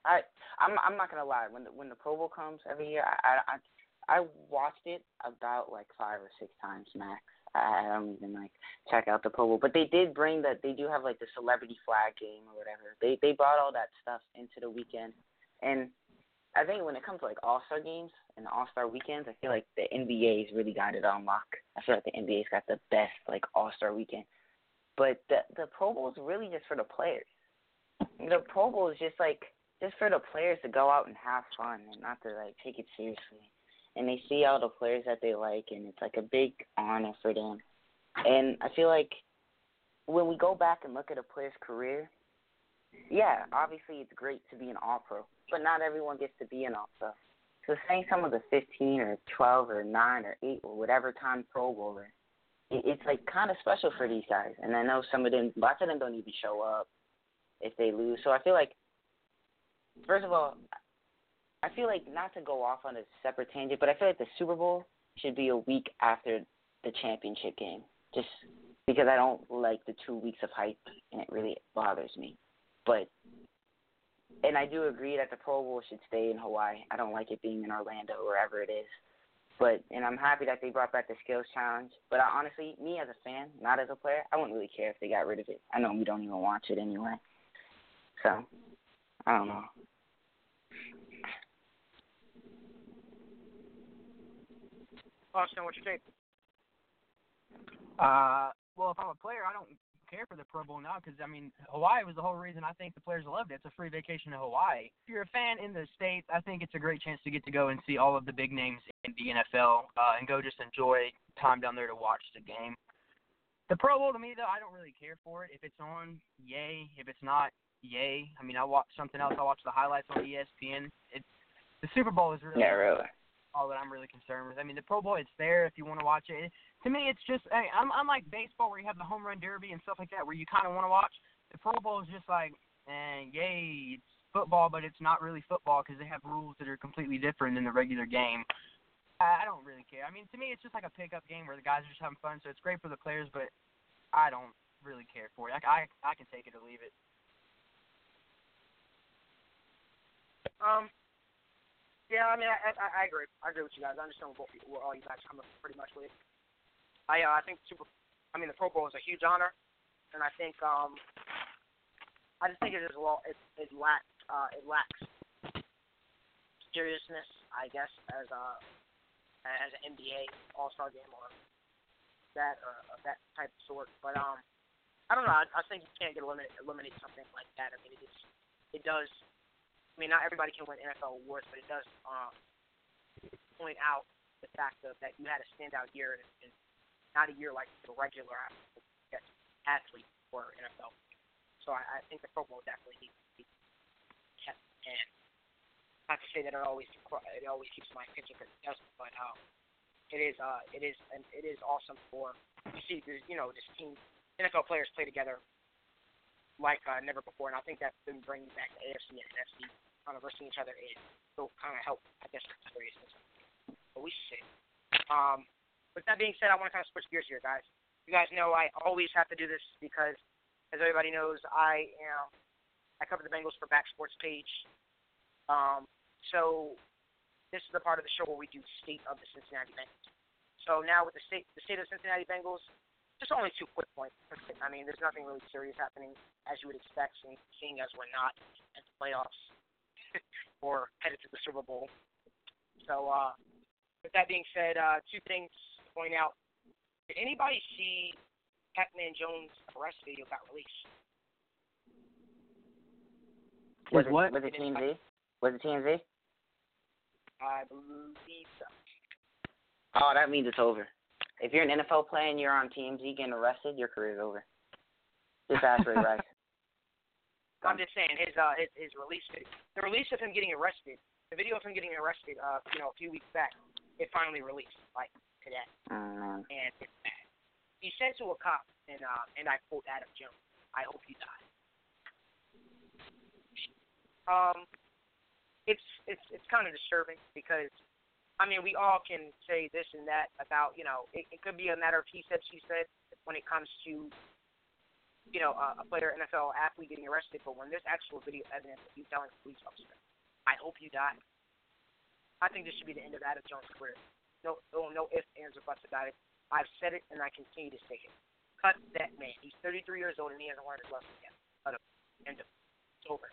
S6: I, I'm, I'm not gonna lie. When the when the Pro Bowl comes every year, I, I, I watched it about like five or six times max. I don't even like check out the Pro Bowl, but they did bring that. They do have like the celebrity flag game or whatever. They they brought all that stuff into the weekend, and I think when it comes to like All Star games and All Star weekends, I feel like the NBA's really got it on lock. I feel like the NBA's got the best like All Star weekend, but the the Pro Bowl is really just for the players. The Pro Bowl is just like just for the players to go out and have fun and not to like take it seriously. And they see all the players that they like, and it's like a big honor for them. And I feel like when we go back and look at a player's career, yeah, obviously it's great to be an All Pro, but not everyone gets to be an All Pro. So saying some of the 15 or 12 or 9 or 8 or whatever time Pro Bowler, it, it's like kind of special for these guys. And I know some of them, lots of them don't even show up if they lose. So I feel like, first of all, I feel like not to go off on a separate tangent, but I feel like the Super Bowl should be a week after the championship game, just because I don't like the two weeks of hype, and it really bothers me. But and I do agree that the Pro Bowl should stay in Hawaii. I don't like it being in Orlando, or wherever it is. But and I'm happy that they brought back the skills challenge. But I, honestly, me as a fan, not as a player, I wouldn't really care if they got rid of it. I know we don't even watch it anyway. So I don't know.
S4: Austin, what's your take?
S7: Uh, well, if I'm a player, I don't care for the Pro Bowl now because I mean Hawaii was the whole reason I think the players loved it. It's a free vacation to Hawaii. If you're a fan in the states, I think it's a great chance to get to go and see all of the big names in the NFL uh, and go just enjoy time down there to watch the game. The Pro Bowl to me though, I don't really care for it. If it's on, yay. If it's not, yay. I mean, I watch something else. I watch the highlights on ESPN. It's the Super Bowl is really
S6: yeah, really
S7: all that I'm really concerned with. I mean, the Pro Bowl, it's there if you want to watch it. To me, it's just hey, I'm unlike baseball where you have the home run derby and stuff like that where you kind of want to watch. The Pro Bowl is just like, eh, yay, it's football, but it's not really football because they have rules that are completely different than the regular game. I, I don't really care. I mean, to me, it's just like a pickup game where the guys are just having fun, so it's great for the players, but I don't really care for it. I I, I can take it or leave it.
S4: Um, yeah, I mean, I, I, I agree. I agree with you guys. I understand what, what all you guys come up pretty much with. I uh, I think Super, I mean, the Pro Bowl is a huge honor, and I think um, I just think it is well, it it lacks uh, it lacks seriousness, I guess, as a as an NBA All Star game or that or uh, that type of sort. But um, I don't know. I, I think you can't get eliminate eliminate something like that. I mean, it is it does I mean, not everybody can win NFL awards, but it does um, point out the fact of that you had a standout year and, not a year like the regular athlete for NFL. So I, I think the Pro Bowl definitely needs to be kept. And not to say that it always it always keeps my attention because it doesn't, but um, it is uh it is and it is awesome for you see you know this team NFL players play together like uh, never before, and I think that's been bringing back the AFC and NFC kind of versing each other in. So kind of help, I guess, the seriousness. But we should see. Um, with that being said, I want to kind of switch gears here, guys. You guys know I always have to do this because, as everybody knows, I am I cover the Bengals for Back Sports page. Um, so this is the part of the show where we do state of the Cincinnati Bengals. So now with the state the state of Cincinnati Bengals, just only two quick points. I mean, there's nothing really serious happening as you would expect, seeing, seeing as we're not at the playoffs or headed to the Super Bowl. So, uh, with that being said, uh, two things to point out. Did anybody see Pac-Man Jones' arrest video got released?
S6: Was, was it what? Was it TMZ? Was it TMZ?
S4: I believe so.
S6: Oh, that means it's over. If you're an NFL player and you're on TMZ getting arrested, your career's over. Just ask Ray Rice.
S4: I'm just saying his uh his, his release the release of him getting arrested, the video of him getting arrested, uh, you know, a few weeks back, it finally released like today,
S6: mm.
S4: and it's bad. He said to a cop, and uh, and I quote Adam Jones, "I hope you die." Um, it's it's it's kind of disturbing because I mean, we all can say this and that about, you know, it, it could be a matter of he said, she said when it comes to, you know, a, a player, NFL athlete getting arrested. But when there's actual video evidence of you telling a police officer, I hope you die, I think this should be the end of Adam Jones' career. No, no, no ifs, ands, or buts about it. I've said it, and I continue to say it. Cut that man. He's 33 years old, and he hasn't learned his lesson yet. Cut him. End of. It's over.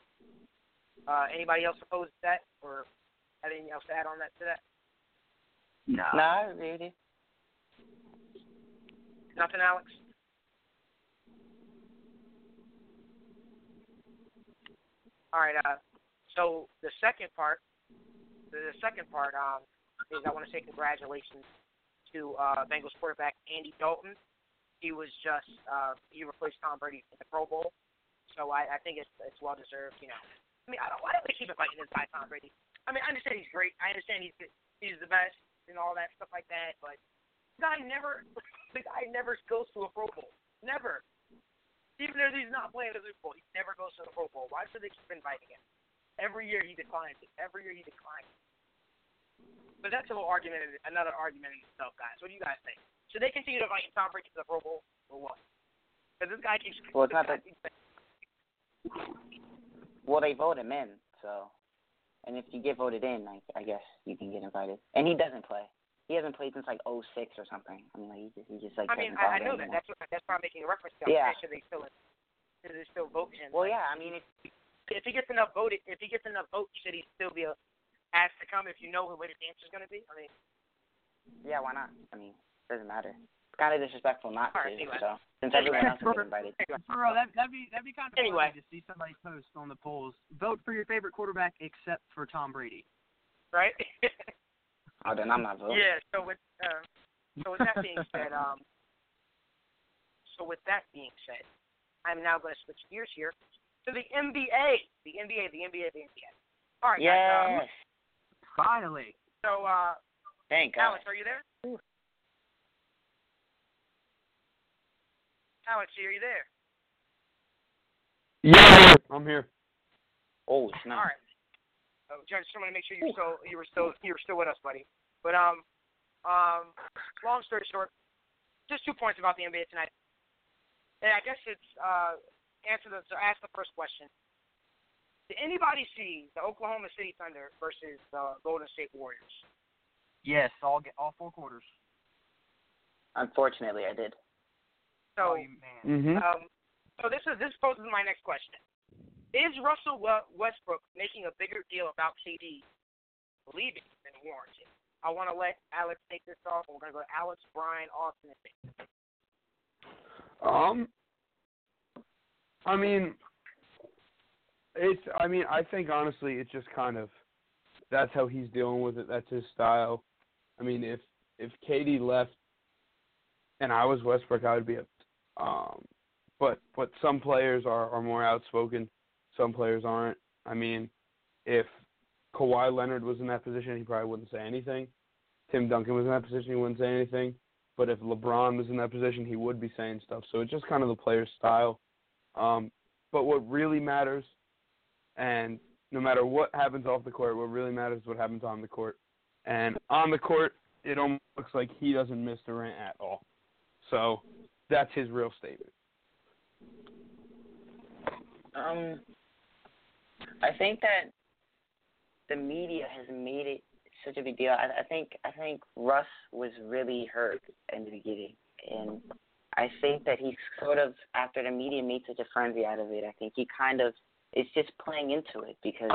S4: Uh, anybody else opposed to that, or anything else to add on that to that?
S6: No. No, I agree.
S4: Nothing, Alex? All right. Uh, so the second part, the second part, um, is I want to say congratulations to uh, Bengals quarterback Andy Dalton. He was just uh, he replaced Tom Brady in the Pro Bowl, so I, I think it's it's well deserved. You know, I mean, I don't, why don't we keep inviting this guy Tom Brady? I mean, I understand he's great. I understand he's he's the best and all that stuff like that. But the guy never, the guy never goes to a Pro Bowl. Never. Even if he's not playing the Super Bowl, he never goes to the Pro Bowl. Why should they keep inviting him? Every year he declines it. Every year he declines. But that's a little argument, another argument in itself, guys. What do you guys think? Should they continue to invite Tom Brady to the Pro Bowl or what? Because this guy keeps.
S6: Well, it's not that-
S4: keeps
S6: Well, they vote him in, so. And if you get voted in, I, I guess you can get invited. And he doesn't play. He hasn't played since like '06 or something. I mean, like, he just he just like.
S4: I mean, I, I know that.
S6: anymore.
S4: That's what, that's why I'm making a reference to.
S6: Yeah.
S4: Should they still should they still vote him?
S6: Well, yeah. I mean, if
S4: if he gets enough voted, if he gets enough votes, should he still be a, asked to come if you know what his answer is going to be? I mean,
S6: yeah, why not? I mean, doesn't matter. It's kind of disrespectful not
S4: All right,
S6: to.
S4: anyway.
S6: So since everyone else is invited.
S7: For real, that, that'd be that'd be kind of
S4: Anyway.
S7: funny to see somebody post on the polls. Vote for your favorite quarterback except for Tom Brady.
S4: right?
S6: Oh, then I'm not voting.
S4: yeah. So with uh, so with that being said, um, so with that being said, I'm now going to switch gears here to the NBA, the NBA, the NBA, the NBA. All right, guys.
S6: Yes.
S7: Finally.
S4: Um, so, uh,
S6: Thank God.
S4: Alex, are you there? Alex, are you there?
S5: Yeah, I'm here.
S6: Oh snap.
S4: All right. Oh, Judge, just want to make sure you're still you were still you were still with us, buddy. But um, um, long story short, just two points about the NBA tonight. And I guess it's uh, answer the so ask the first question. Did anybody see the Oklahoma City Thunder versus the Golden State Warriors?
S7: Yes, all get all four quarters.
S6: Unfortunately, I did.
S4: So,
S7: oh.
S5: Mhm.
S4: um, so this is this poses my next question: Is Russell Westbrook making a bigger deal about KD leaving than warranted? I want to let Alex take this off. and We're gonna go to Alex, Brian, Austin, and Nick.
S5: Um, I mean, it's. I mean, I think honestly, it's just kind of that's how he's dealing with it. That's his style. I mean, if if KD left and I was Westbrook, I would be. Um, but but some players are are more outspoken. Some players aren't. I mean, if Kawhi Leonard was in that position, he probably wouldn't say anything. Tim Duncan was in that position, he wouldn't say anything. But if LeBron was in that position, he would be saying stuff. So it's just kind of the player's style. Um, but what really matters, and no matter what happens off the court, what really matters is what happens on the court. And on the court, it almost looks like he doesn't miss Durant at all. So that's his real statement.
S6: Um, I think that the media has made it such a big deal. I, I think I think Russ was really hurt in the beginning, and I think that he sort of after the media made such a frenzy out of it. I think he kind of is just playing into it because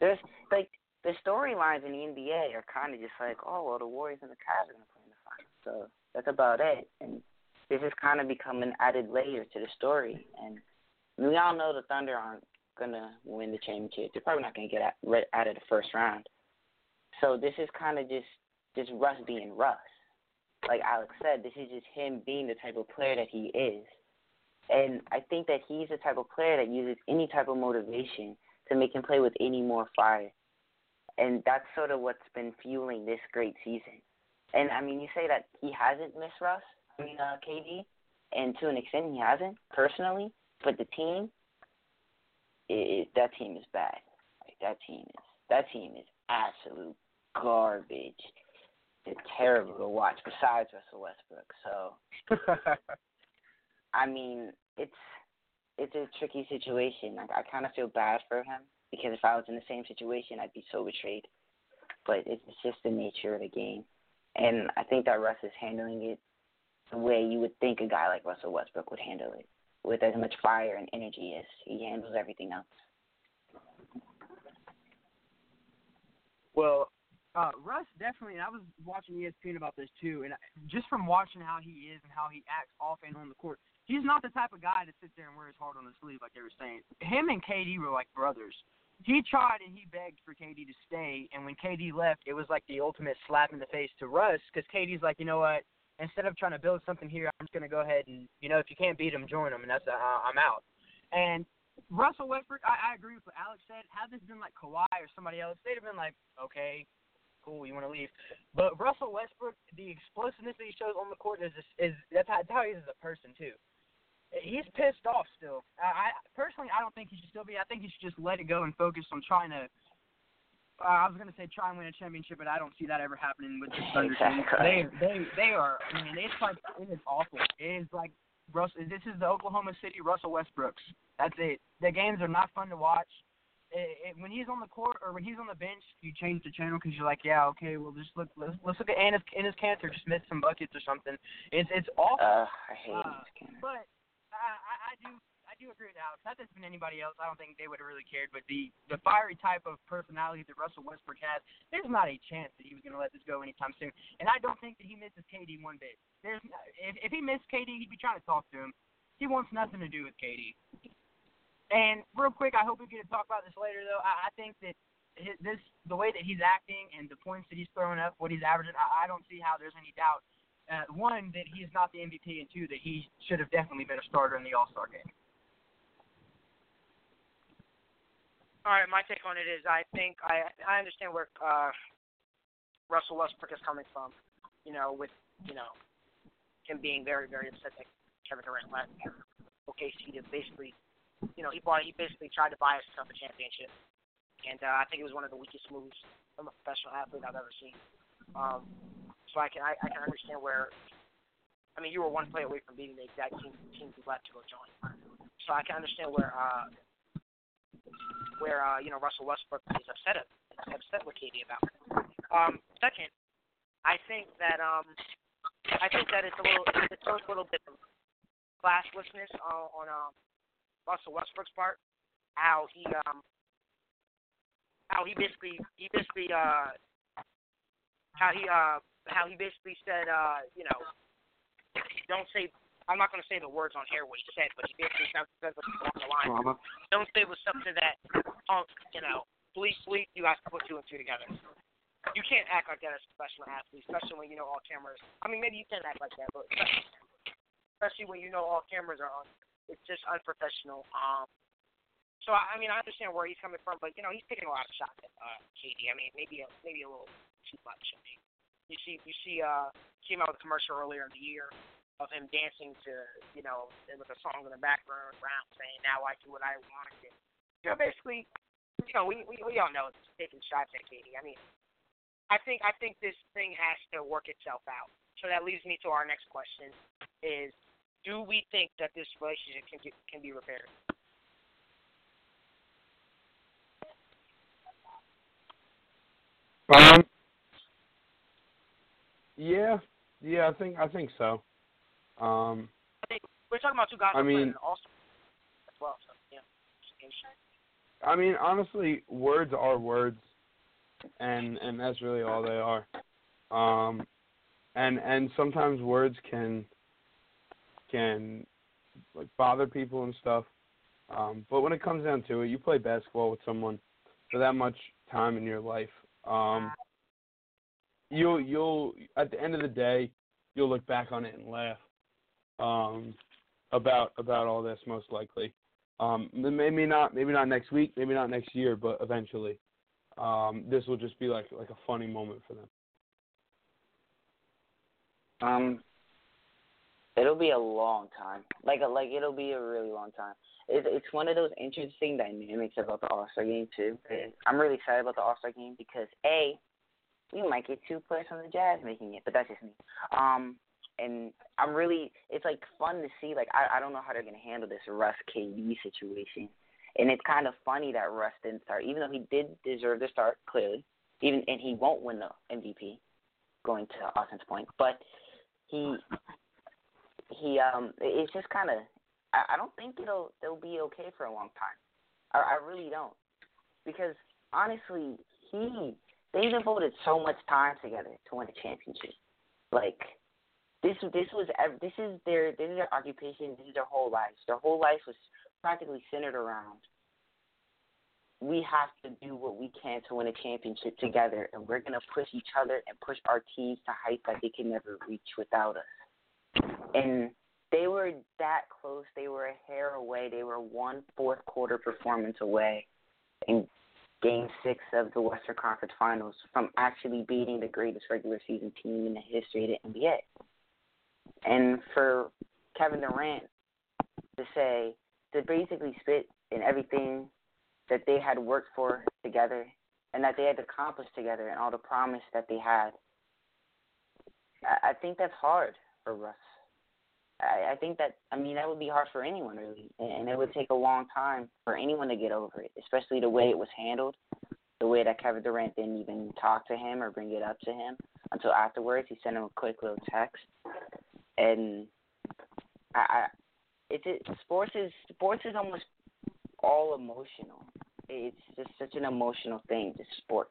S6: there's like the storylines in the NBA are kind of just like, oh well, the Warriors and the Cavs are gonna play in the finals, so that's about it. And this has kind of become an added layer to the story, and we all know the Thunder aren't gonna win the championship. They're probably not gonna get out, out of the first round. So this is kind of just just Russ being Russ. Like Alex said, this is just him being the type of player that he is. And I think that he's the type of player that uses any type of motivation to make him play with any more fire. And that's sort of what's been fueling this great season. And I mean, you say that he hasn't missed Russ, uh, KD, and to an extent he hasn't personally, but the team, it, that team is bad. Like that team is that team is absolute garbage. They're terrible to watch. Besides Russell Westbrook, so I mean, it's it's a tricky situation. Like I kind of feel bad for him because if I was in the same situation, I'd be so betrayed. But it's just the nature of the game, and I think that Russ is handling it the way you would think a guy like Russell Westbrook would handle it, with as much fire and energy as he handles everything else.
S7: Well, uh, Russ definitely, and I was watching ESPN about this too, and just from watching how he is and how he acts off and on the court, he's not the type of guy to sit there and wear his heart on his sleeve like they were saying. Him and KD were like brothers. He tried and he begged for KD to stay, and when KD left, it was like the ultimate slap in the face to Russ because KD's like, you know what? Instead of trying to build something here, I'm just gonna go ahead and you know if you can't beat him, join him, and that's uh, I'm out. And Russell Westbrook, I, I agree with what Alex said. Had this been like Kawhi or somebody else, they'd have been like, okay, cool, you want to leave. But Russell Westbrook, the explosiveness that he shows on the court is is that's how, that's how he is as a person too. He's pissed off still. I, I personally, I don't think he should still be. I think he should just let it go and focus on trying to. Uh, I was gonna say try and win a championship, but I don't see that ever happening with the Thunder team. They they they are. I mean, it's like it is awful. It is like Russell. This is the Oklahoma City Russell Westbrooks. That's it. The games are not fun to watch. It, it, when he's on the court or when he's on the bench, you change the channel because you're like, yeah, okay, well, just look. Let's, let's look at Enes Enes Kanter just missed some buckets or something. It's it's awful.
S6: Uh, I hate
S7: Uh. But do agree with Alex. That it's been anybody else. I don't think they would have really cared. But the the fiery type of personality that Russell Westbrook has, there's not a chance that he was going to let this go anytime soon. And I don't think that he misses KD one bit. There's if if he missed KD, he'd be trying to talk to him. He wants nothing to do with KD. And real quick, I hope we get to talk about this later, though. I, I think that his, this the way that he's acting and the points that he's throwing up, what he's averaging, I, I don't see how there's any doubt. Uh, one that he's not the MVP, and two that he should have definitely been a starter in the All Star game.
S4: All right, my take on it is I think I I understand where uh, Russell Westbrook is coming from. You know, with you know him being very very upset that Kevin Durant left OKC to basically, you know, he bought he basically tried to buy himself a championship, and uh, I think it was one of the weakest moves from a professional athlete I've ever seen. Um, so I can I, I can understand where. I mean, you were one play away from beating the exact team team you left to go join. So I can understand where uh, where uh, you know Russell Westbrook is upset at, upset with KD about. Um, second, I think that um, I think that it's a little it shows a little bit of classlessness on, on um, Russell Westbrook's part. How he um, how he basically he basically uh, how he uh, how he basically said uh, you know don't say I'm not going to say the words on here what he said, but he basically said said something along the line.
S5: Drama.
S4: Don't say it was something that, punk, you know, bleep, bleep, you guys put two and two together. You can't act like that as a professional athlete, especially when you know all cameras. I mean, maybe you can act like that, but especially when you know all cameras are on. It's just unprofessional. Um, so I, I mean, I understand where he's coming from, but you know, he's taking a lot of shots at uh, KD. I mean, maybe a, maybe a little too much. I mean, you see, you see, uh, came out with a commercial earlier in the year of him dancing to, you know, with a song in the background, saying, "Now I do what I want." And, you know, basically, you know, we we we all know it's taking shots at KD. I mean, I think I think this thing has to work itself out. So that leads me to our next question: Is do we think that this relationship can get, can be repaired?
S5: Um. Yeah, yeah, I think I think so. Um,
S4: I we're talking about two guys
S5: I mean-
S4: in as well. So yeah.
S5: I mean, honestly, words are words, and and that's really all they are. Um, and and sometimes words can can like bother people and stuff. Um, but when it comes down to it, you play basketball with someone for that much time in your life. Um, you'll you'll at the end of the day, you'll look back on it and laugh um, about about all this most likely. Um, maybe not maybe not next week, maybe not next year, but eventually, um, this will just be like like a funny moment for them.
S6: Um, it'll be a long time. Like a, like it'll be a really long time. It's it's one of those interesting dynamics about the All Star game too. I'm really excited about the All Star game because a, we might get two players from the Jazz making it, but that's just me. Um, and I'm really it's like fun to see. Like I I don't know how they're gonna handle this Russ KD situation. And it's kind of funny that Russ didn't start, even though he did deserve to start clearly. Even and he won't win the MVP, going to Austin's point. But he he um it's just kind of I, I don't think it'll it'll be okay for a long time. I, I really don't because honestly he they devoted so much time together to win a championship. Like this this was this is their this is their occupation. This is their whole lives. Their whole life was practically centered around. We have to do what we can to win a championship together, and we're gonna push each other and push our teams to heights that they can never reach without us. And they were that close. They were a hair away. They were one fourth quarter performance away, and Game Six of the Western Conference Finals from actually beating the greatest regular season team in the history of the NBA. And for Kevin Durant to say to basically spit in everything that they had worked for together and that they had accomplished together and all the promise that they had. I, think that's hard for Russ. I, I think that I mean that would be hard for anyone really, and it would take a long time for anyone to get over it, especially the way it was handled, the way that Kevin Durant didn't even talk to him or bring it up to him until afterwards. He sent him a quick little text, and I, I it's it, sports is sports is almost all emotional. It's just such an emotional thing, just sports.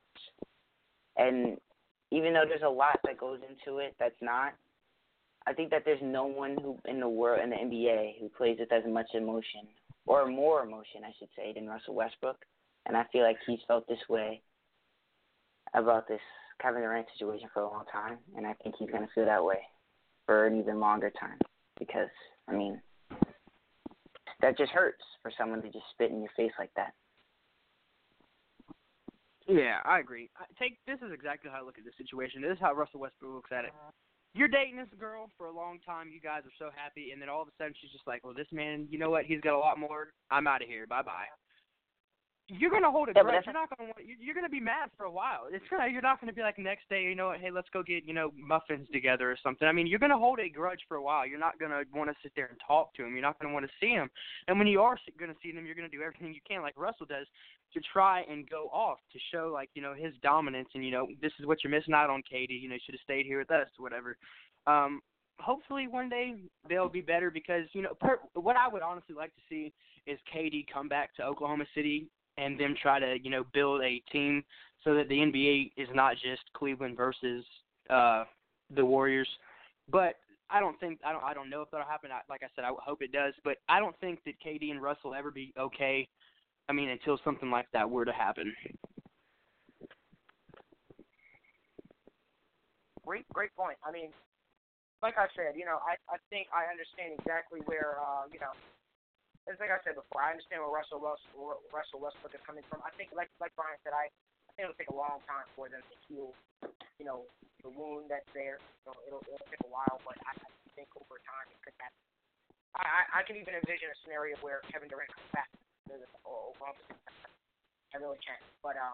S6: And even though there's a lot that goes into it that's not, I think that there's no one who in the world in the NBA who plays with as much emotion or more emotion, I should say, than Russell Westbrook. And I feel like he's felt this way about this Kevin Durant situation for a long time, and I think he's going to feel that way for an even longer time because I mean that just hurts for someone to just spit in your face like that.
S7: Yeah, I agree. I take this is exactly how I look at this situation. This is how Russell Westbrook looks at it. You're dating this girl for a long time. You guys are so happy, and then all of a sudden she's just like, "Well, this man, you know what? He's got a lot more. I'm out of here. Bye bye." You're gonna hold a
S6: Yeah,
S7: grudge. You're not gonna want. You're gonna be mad for a while. It's gonna. You're not gonna be like next day. You know what? Hey, let's go get you know muffins together or something. I mean, you're gonna hold a grudge for a while. You're not gonna want to sit there and talk to him. You're not gonna want to see him. And when you are gonna see him, you're gonna do everything you can, like Russell does, to try and go off to show like you know his dominance and you know this is what you're missing out on, KD. You know, should have stayed here with us, or whatever. Um, hopefully one day they'll be better because you know per, what I would honestly like to see is KD come back to Oklahoma City and them try to you know build a team so that the NBA is not just Cleveland versus uh the Warriors. But I don't think I don't I don't know if that'll happen. I, like I said, I hope it does. But I don't think that KD and Russell ever be okay. I mean, until something like that were to happen.
S4: Great, great point. I mean, like I said, you know, I I think I understand exactly where uh, you know, it's like I said before, I understand where Russell Russell Russell Westbrook is coming from. I think, like like Brian said, I I think it'll take a long time for them to heal, you know, the wound that's there. So it'll it'll take a while, but I, I think over time it could happen. I, I can even envision a scenario where Kevin Durant comes back Oklahoma City. I really can't. But um,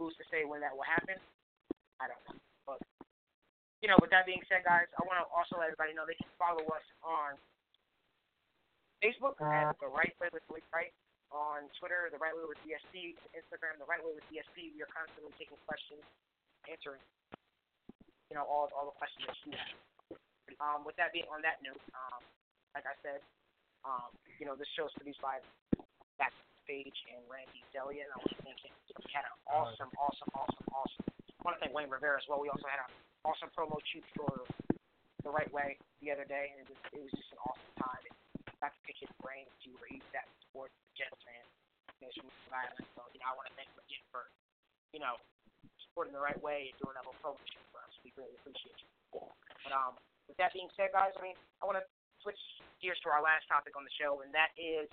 S4: who's to say when that will happen? I don't know. But you know, with that being said, guys, I want to also let everybody know they can follow us on Facebook at The Wright Way with Blake Wright, on Twitter, The Wright Way with DSP, Instagram, The Wright Way with DSP. We are constantly taking questions, answering, you know, all all the questions that you have. Um, with that being on that note, um, like I said, um, you know, this show is produced by Backstage and Randy Delia, and I want to thank him. We had an awesome, awesome, awesome, awesome. I want to thank Wayne Rivera as well. We also had an awesome promo shoot for the Wright Way the other day, and it was, it was just an awesome time. And got to pick his brain and see where he's at in sports, Jets from Rhode Island. So, you know, I want to thank again for, you know, supporting the Wright Way and doing that promo shoot for us. We really appreciate you. But um, with that being said, guys, I mean, I want to switch gears to our last topic on the show, and that is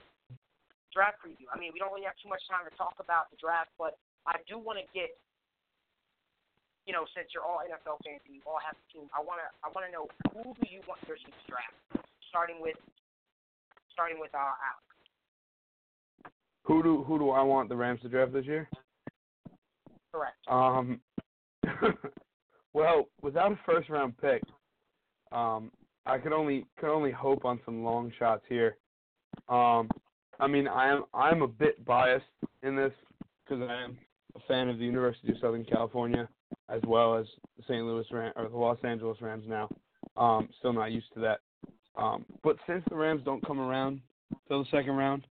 S4: draft preview. I mean, we don't really have too much time to talk about the draft, but I do want to get you know, since you're all NFL fans and you all have a team, I wanna I wanna know who do you want your team to draft? Starting with starting with uh Alex.
S5: Who do who do I want the Rams to draft this year?
S4: Correct.
S5: Um, well, without a first round pick, um, I could only could only hope on some long shots here. Um, I mean, I am I'm a bit biased in this because I am a fan of the University of Southern California as well as the St. Louis Ram or the Los Angeles Rams now. Um, still not used to that. Um, but since the Rams don't come around till the second round,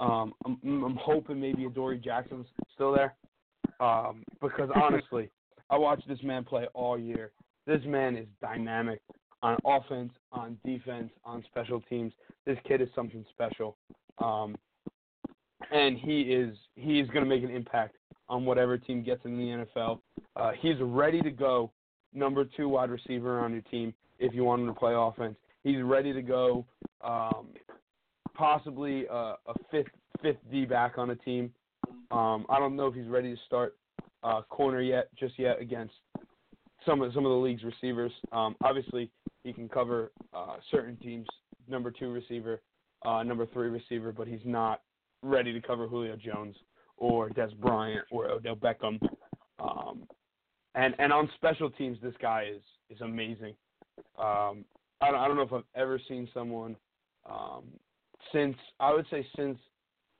S5: um, I'm, I'm hoping maybe Adoree Jackson's still there. Um, because honestly, I watched this man play all year. This man is dynamic on offense, on defense, on special teams. This kid is something special. Um, and he is he is going to make an impact on whatever team gets in the NFL. Uh, he's ready to go, number two wide receiver on your team if you want him to play offense. He's ready to go, um, possibly uh, a fifth fifth D back on a team. Um, I don't know if he's ready to start uh, corner yet, just yet against some of some of the league's receivers. Um, obviously, he can cover uh, certain teams, number two receiver, uh, number three receiver, but he's not ready to cover Julio Jones or Dez Bryant or Odell Beckham. Um, and and on special teams, this guy is is amazing. Um, I don't, I don't know if I've ever seen someone um, since I would say since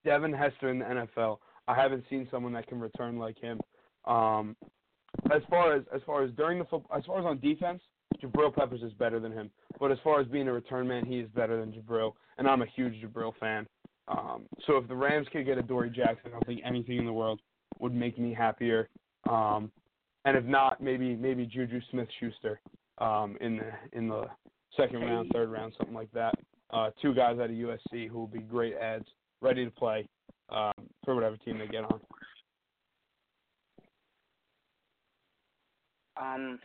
S5: Devin Hester in the NFL. I haven't seen someone that can return like him. Um, as far as as far as during the football, as far as on defense, Jabril Peppers is better than him. But as far as being a return man, he is better than Jabril, and I'm a huge Jabril fan. Um, so if the Rams could get Adoree Jackson, I don't think anything in the world would make me happier. Um, and if not, maybe maybe Juju Smith Schuster um, in the in the second round, third round, something like that. Uh, two guys out of USC who will be great ads, ready to play um, for whatever team they get on.
S6: Um,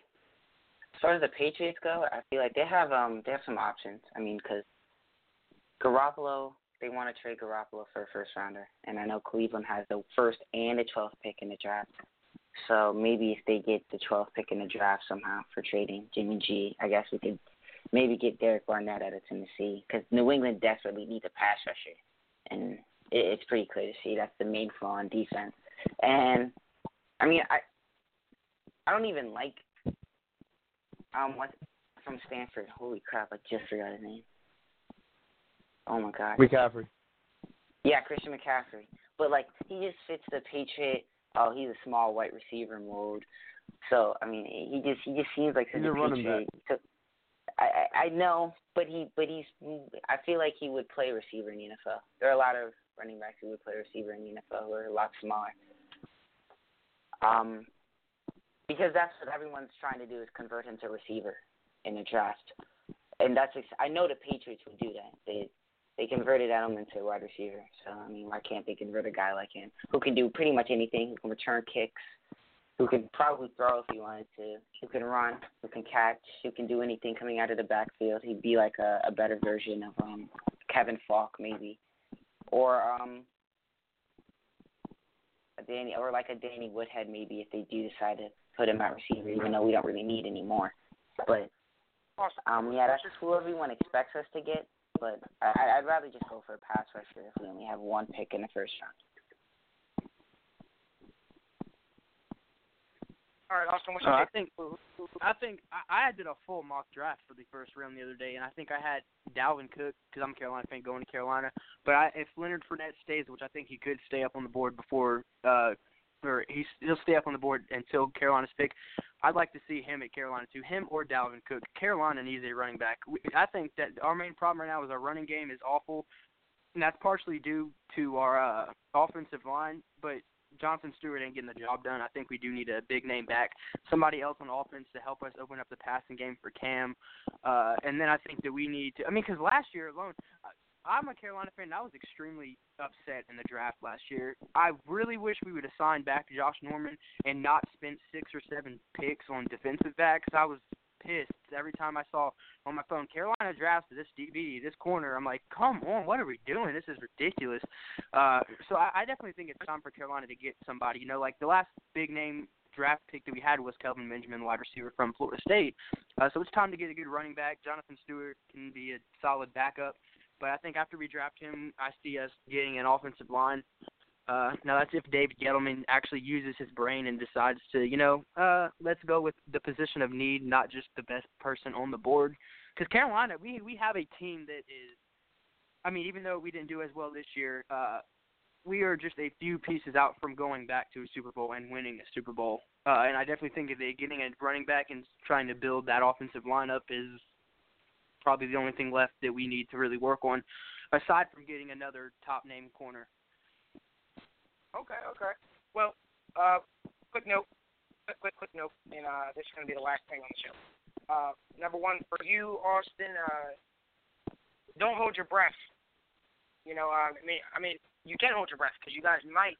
S6: as far as the Patriots go, I feel like they have um they have some options. I mean, because Garoppolo, they want to trade Garoppolo for a first rounder, and I know Cleveland has the first and the 12th pick in the draft. So maybe if they get the 12th pick in the draft somehow for trading Jimmy G, I guess we could maybe get Derek Barnett out of Tennessee because New England desperately needs a pass rusher, and it, it's pretty clear to see that's the main flaw in defense. And I mean, I I don't even like um what from Stanford. Holy crap! I just forgot his name. Oh my god.
S5: McCaffrey.
S6: Yeah, Christian McCaffrey. But like he just fits the Patriot. Oh, he's a small white receiver mode. So I mean, he just he just seems like such
S5: He's a
S6: a Patriot. So, I, I I know, but he but he's I feel like he would play receiver in the NFL. There are a lot of running backs who would play receiver in the NFL who are a lot smaller. Um, because that's what everyone's trying to do is convert him to receiver in the draft, and that's I know the Patriots would do that. They they converted Edelman to wide receiver, so I mean, why can't they convert a guy like him who can do pretty much anything? Who can return kicks, who can probably throw if he wanted to, who can run, who can catch, who can do anything coming out of the backfield. He'd be like a, a better version of um Kevin Faulk maybe, or um a Danny or like a Danny Woodhead maybe if they do decide to put him at receiver, even though we don't really need any more. But um yeah, that's just who everyone expects us to get. But I, I'd rather just go for a pass rusher if we only have one pick in the first round.
S4: All right, Austin, what's
S7: Uh,
S4: your
S7: I think I think I, I did a full mock draft for the first round the other day, and I think I had Dalvin Cook because I'm a Carolina fan going to Carolina. But I, if Leonard Fournette stays, which I think he could stay up on the board before, uh, or he's he'll stay up on the board until Carolina's pick. I'd like to see him at Carolina too, him or Dalvin Cook. Carolina needs a running back. We, I think that our main problem right now is our running game is awful, and that's partially due to our uh, offensive line. But Jonathan Stewart ain't getting the job done. I think we do need a big name back, somebody else on offense to help us open up the passing game for Cam. Uh, and then I think that we need to. I mean, because last year alone, I'm a Carolina fan. And I was extremely upset in the draft last year. I really wish we would have signed back Josh Norman and not spent six or seven picks on defensive backs. I was pissed every time I saw on my phone Carolina drafts this DB, this corner. I'm like, come on, what are we doing? This is ridiculous. Uh, so I, I definitely think it's time for Carolina to get somebody. You know, like the last big name draft pick that we had was Kelvin Benjamin, wide receiver from Florida State. Uh, so it's time to get a good running back. Jonathan Stewart can be a solid backup. But I think after we draft him, I see us getting an offensive line. Uh, now that's if David Gettleman actually uses his brain and decides to, you know, uh, let's go with the position of need, not just the best person on the board. Because Carolina, we we have a team that is, I mean, even though we didn't do as well this year, uh, we are just a few pieces out from going back to a Super Bowl and winning a Super Bowl. Uh, and I definitely think that getting a running back and trying to build that offensive lineup is probably the only thing left that we need to really work on, aside from getting another top name corner.
S4: Okay, okay. Well, uh, quick note, quick, quick, quick note, and uh, this is going to be the last thing on the show. Uh, number one for you, Austin. Uh, don't hold your breath. You know, uh, I mean, I mean, you can hold your breath because you guys might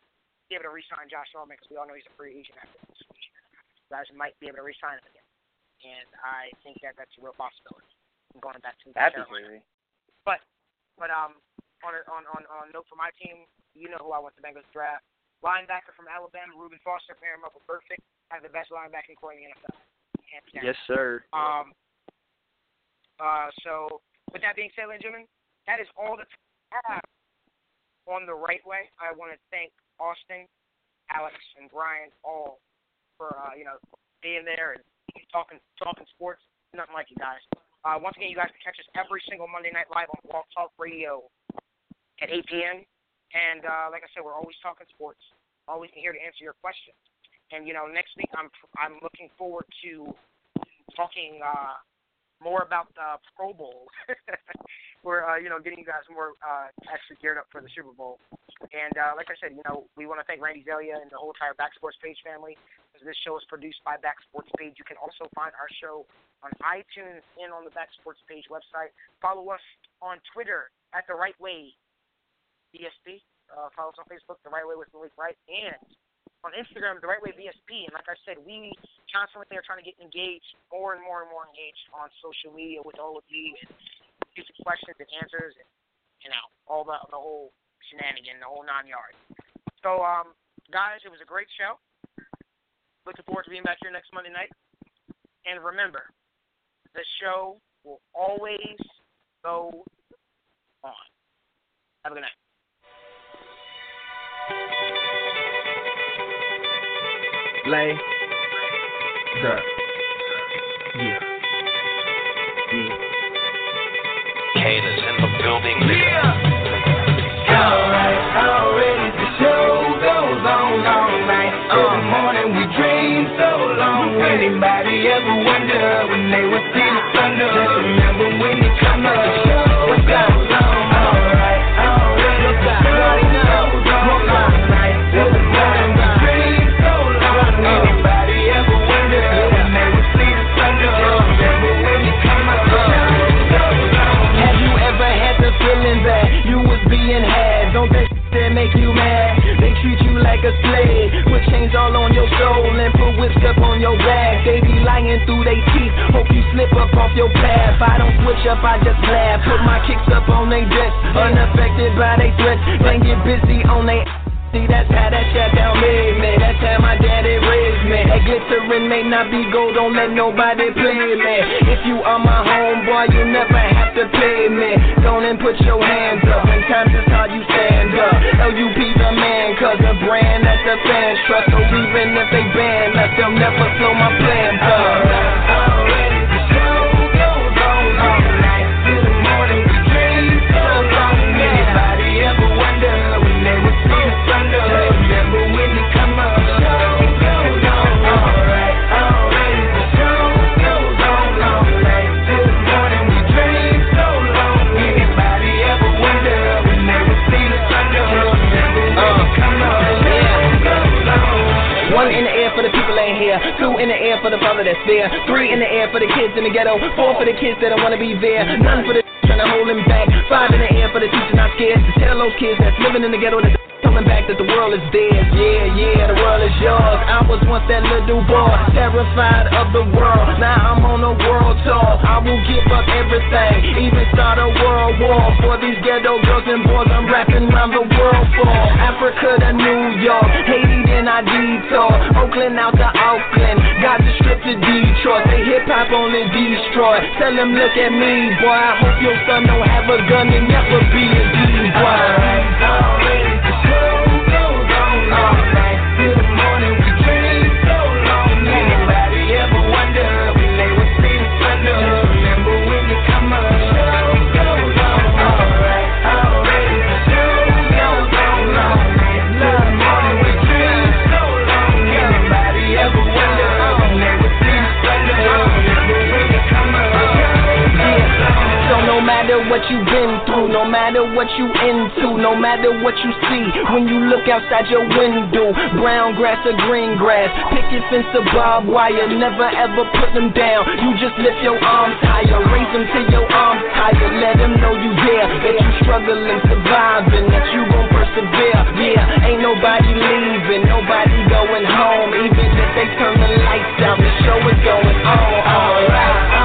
S4: be able to re-sign Josh Norman because we all know he's a free agent after this week. You guys might be able to re-sign him again, and I think that that's a real possibility. Going back to
S6: That'd be crazy.
S4: But but um on a, on on on note for my team, you know who I want the Bengals draft. linebacker from Alabama, Reuben Foster, pair him up with Perfect, have the best linebacking corps in the NFL.
S7: Yes, sir.
S4: Um. Uh. So, with that being said, ladies and gentlemen, that is all the time I have on the Wright Way. I want to thank Austin, Alex, and Brian all for uh, you know being there and talking talking sports. Nothing like you guys. Uh, once again, you guys can catch us every single Monday night live on Blog Talk Radio at 8 p.m. And uh, like I said, we're always talking sports. Always here to answer your questions. And you know, next week I'm I'm looking forward to talking uh, more about the Pro Bowl. we're uh, you know getting you guys more uh, actually geared up for the Super Bowl. And uh, like I said, you know we want to thank Randy Zelia and the whole entire Back Sports Page family. This show is produced by Back Sports Page. You can also find our show on iTunes and on the Back Sports Page website. Follow us on Twitter at the Wright Way BSP. Uh, follow us on Facebook, the Wright Way with Malik Wright, and on Instagram, the Wright Way BSP. And like I said, we constantly are trying to get engaged, more and more and more engaged on social media with all of you and future questions and answers, and you know all the the whole shenanigan, the whole nine yards. So, um, guys, it was a great show. Looking forward to being back here next Monday night. And remember, the show will always go on. Have a good night.
S2: Lay. Duh. Yeah. Yeah.
S8: Kayla's in the building, nigga.
S2: Alright, already the show goes on all night. Till the morning we dream so long. Anybody ever wonder when they would see the thunder? On your back. They be lying through they teeth, hope you slip up off your path. I don't switch up, I just laugh. Put my kicks up on they desk, unaffected by they threats. Then get busy on they See, that's how that shut down made me. That's how my daddy raised me. That glycerin may not be gold, don't let nobody play me. If you are my homeboy, you never have to pay me. Don't and put your hands up. When times is hard, you stand up. LUP the man, cause the brand that the fans trust. So even if they ban us, they'll never slow my plans up. Oh, the the people ain't here. Two in the air for the father that's there. Three in the air for the kids in the ghetto. Four for the kids that don't wanna be there. None for the trying to hold them back. Five in the air for the teacher not scared to tell those kids that's living in the ghetto that coming back that the world is theirs. Yeah, yeah, the world is yours. I was once that little boy, terrified of the world. Now I'm on a world tour. I will give up everything, even start a world war for these ghetto girls and boys. I'm rapping around the world for Africa to New York, Haiti then I detour, Oakland out to Auckland, got the strip to Detroit. Say hip hop only destroy. Tell them look at me, boy. I hope your son don't have a gun and never be a D what you've been through, no matter what you into, no matter what you see, when you look outside your window, brown grass or green grass, picket fence or barbed wire, never ever put them down. You just lift your arms higher, raise them till your arms higher, let them know you there, that you struggling, surviving, that you gon' persevere. Yeah, ain't nobody leaving, nobody going home, even if they turn the lights out, the show is going on. Alright,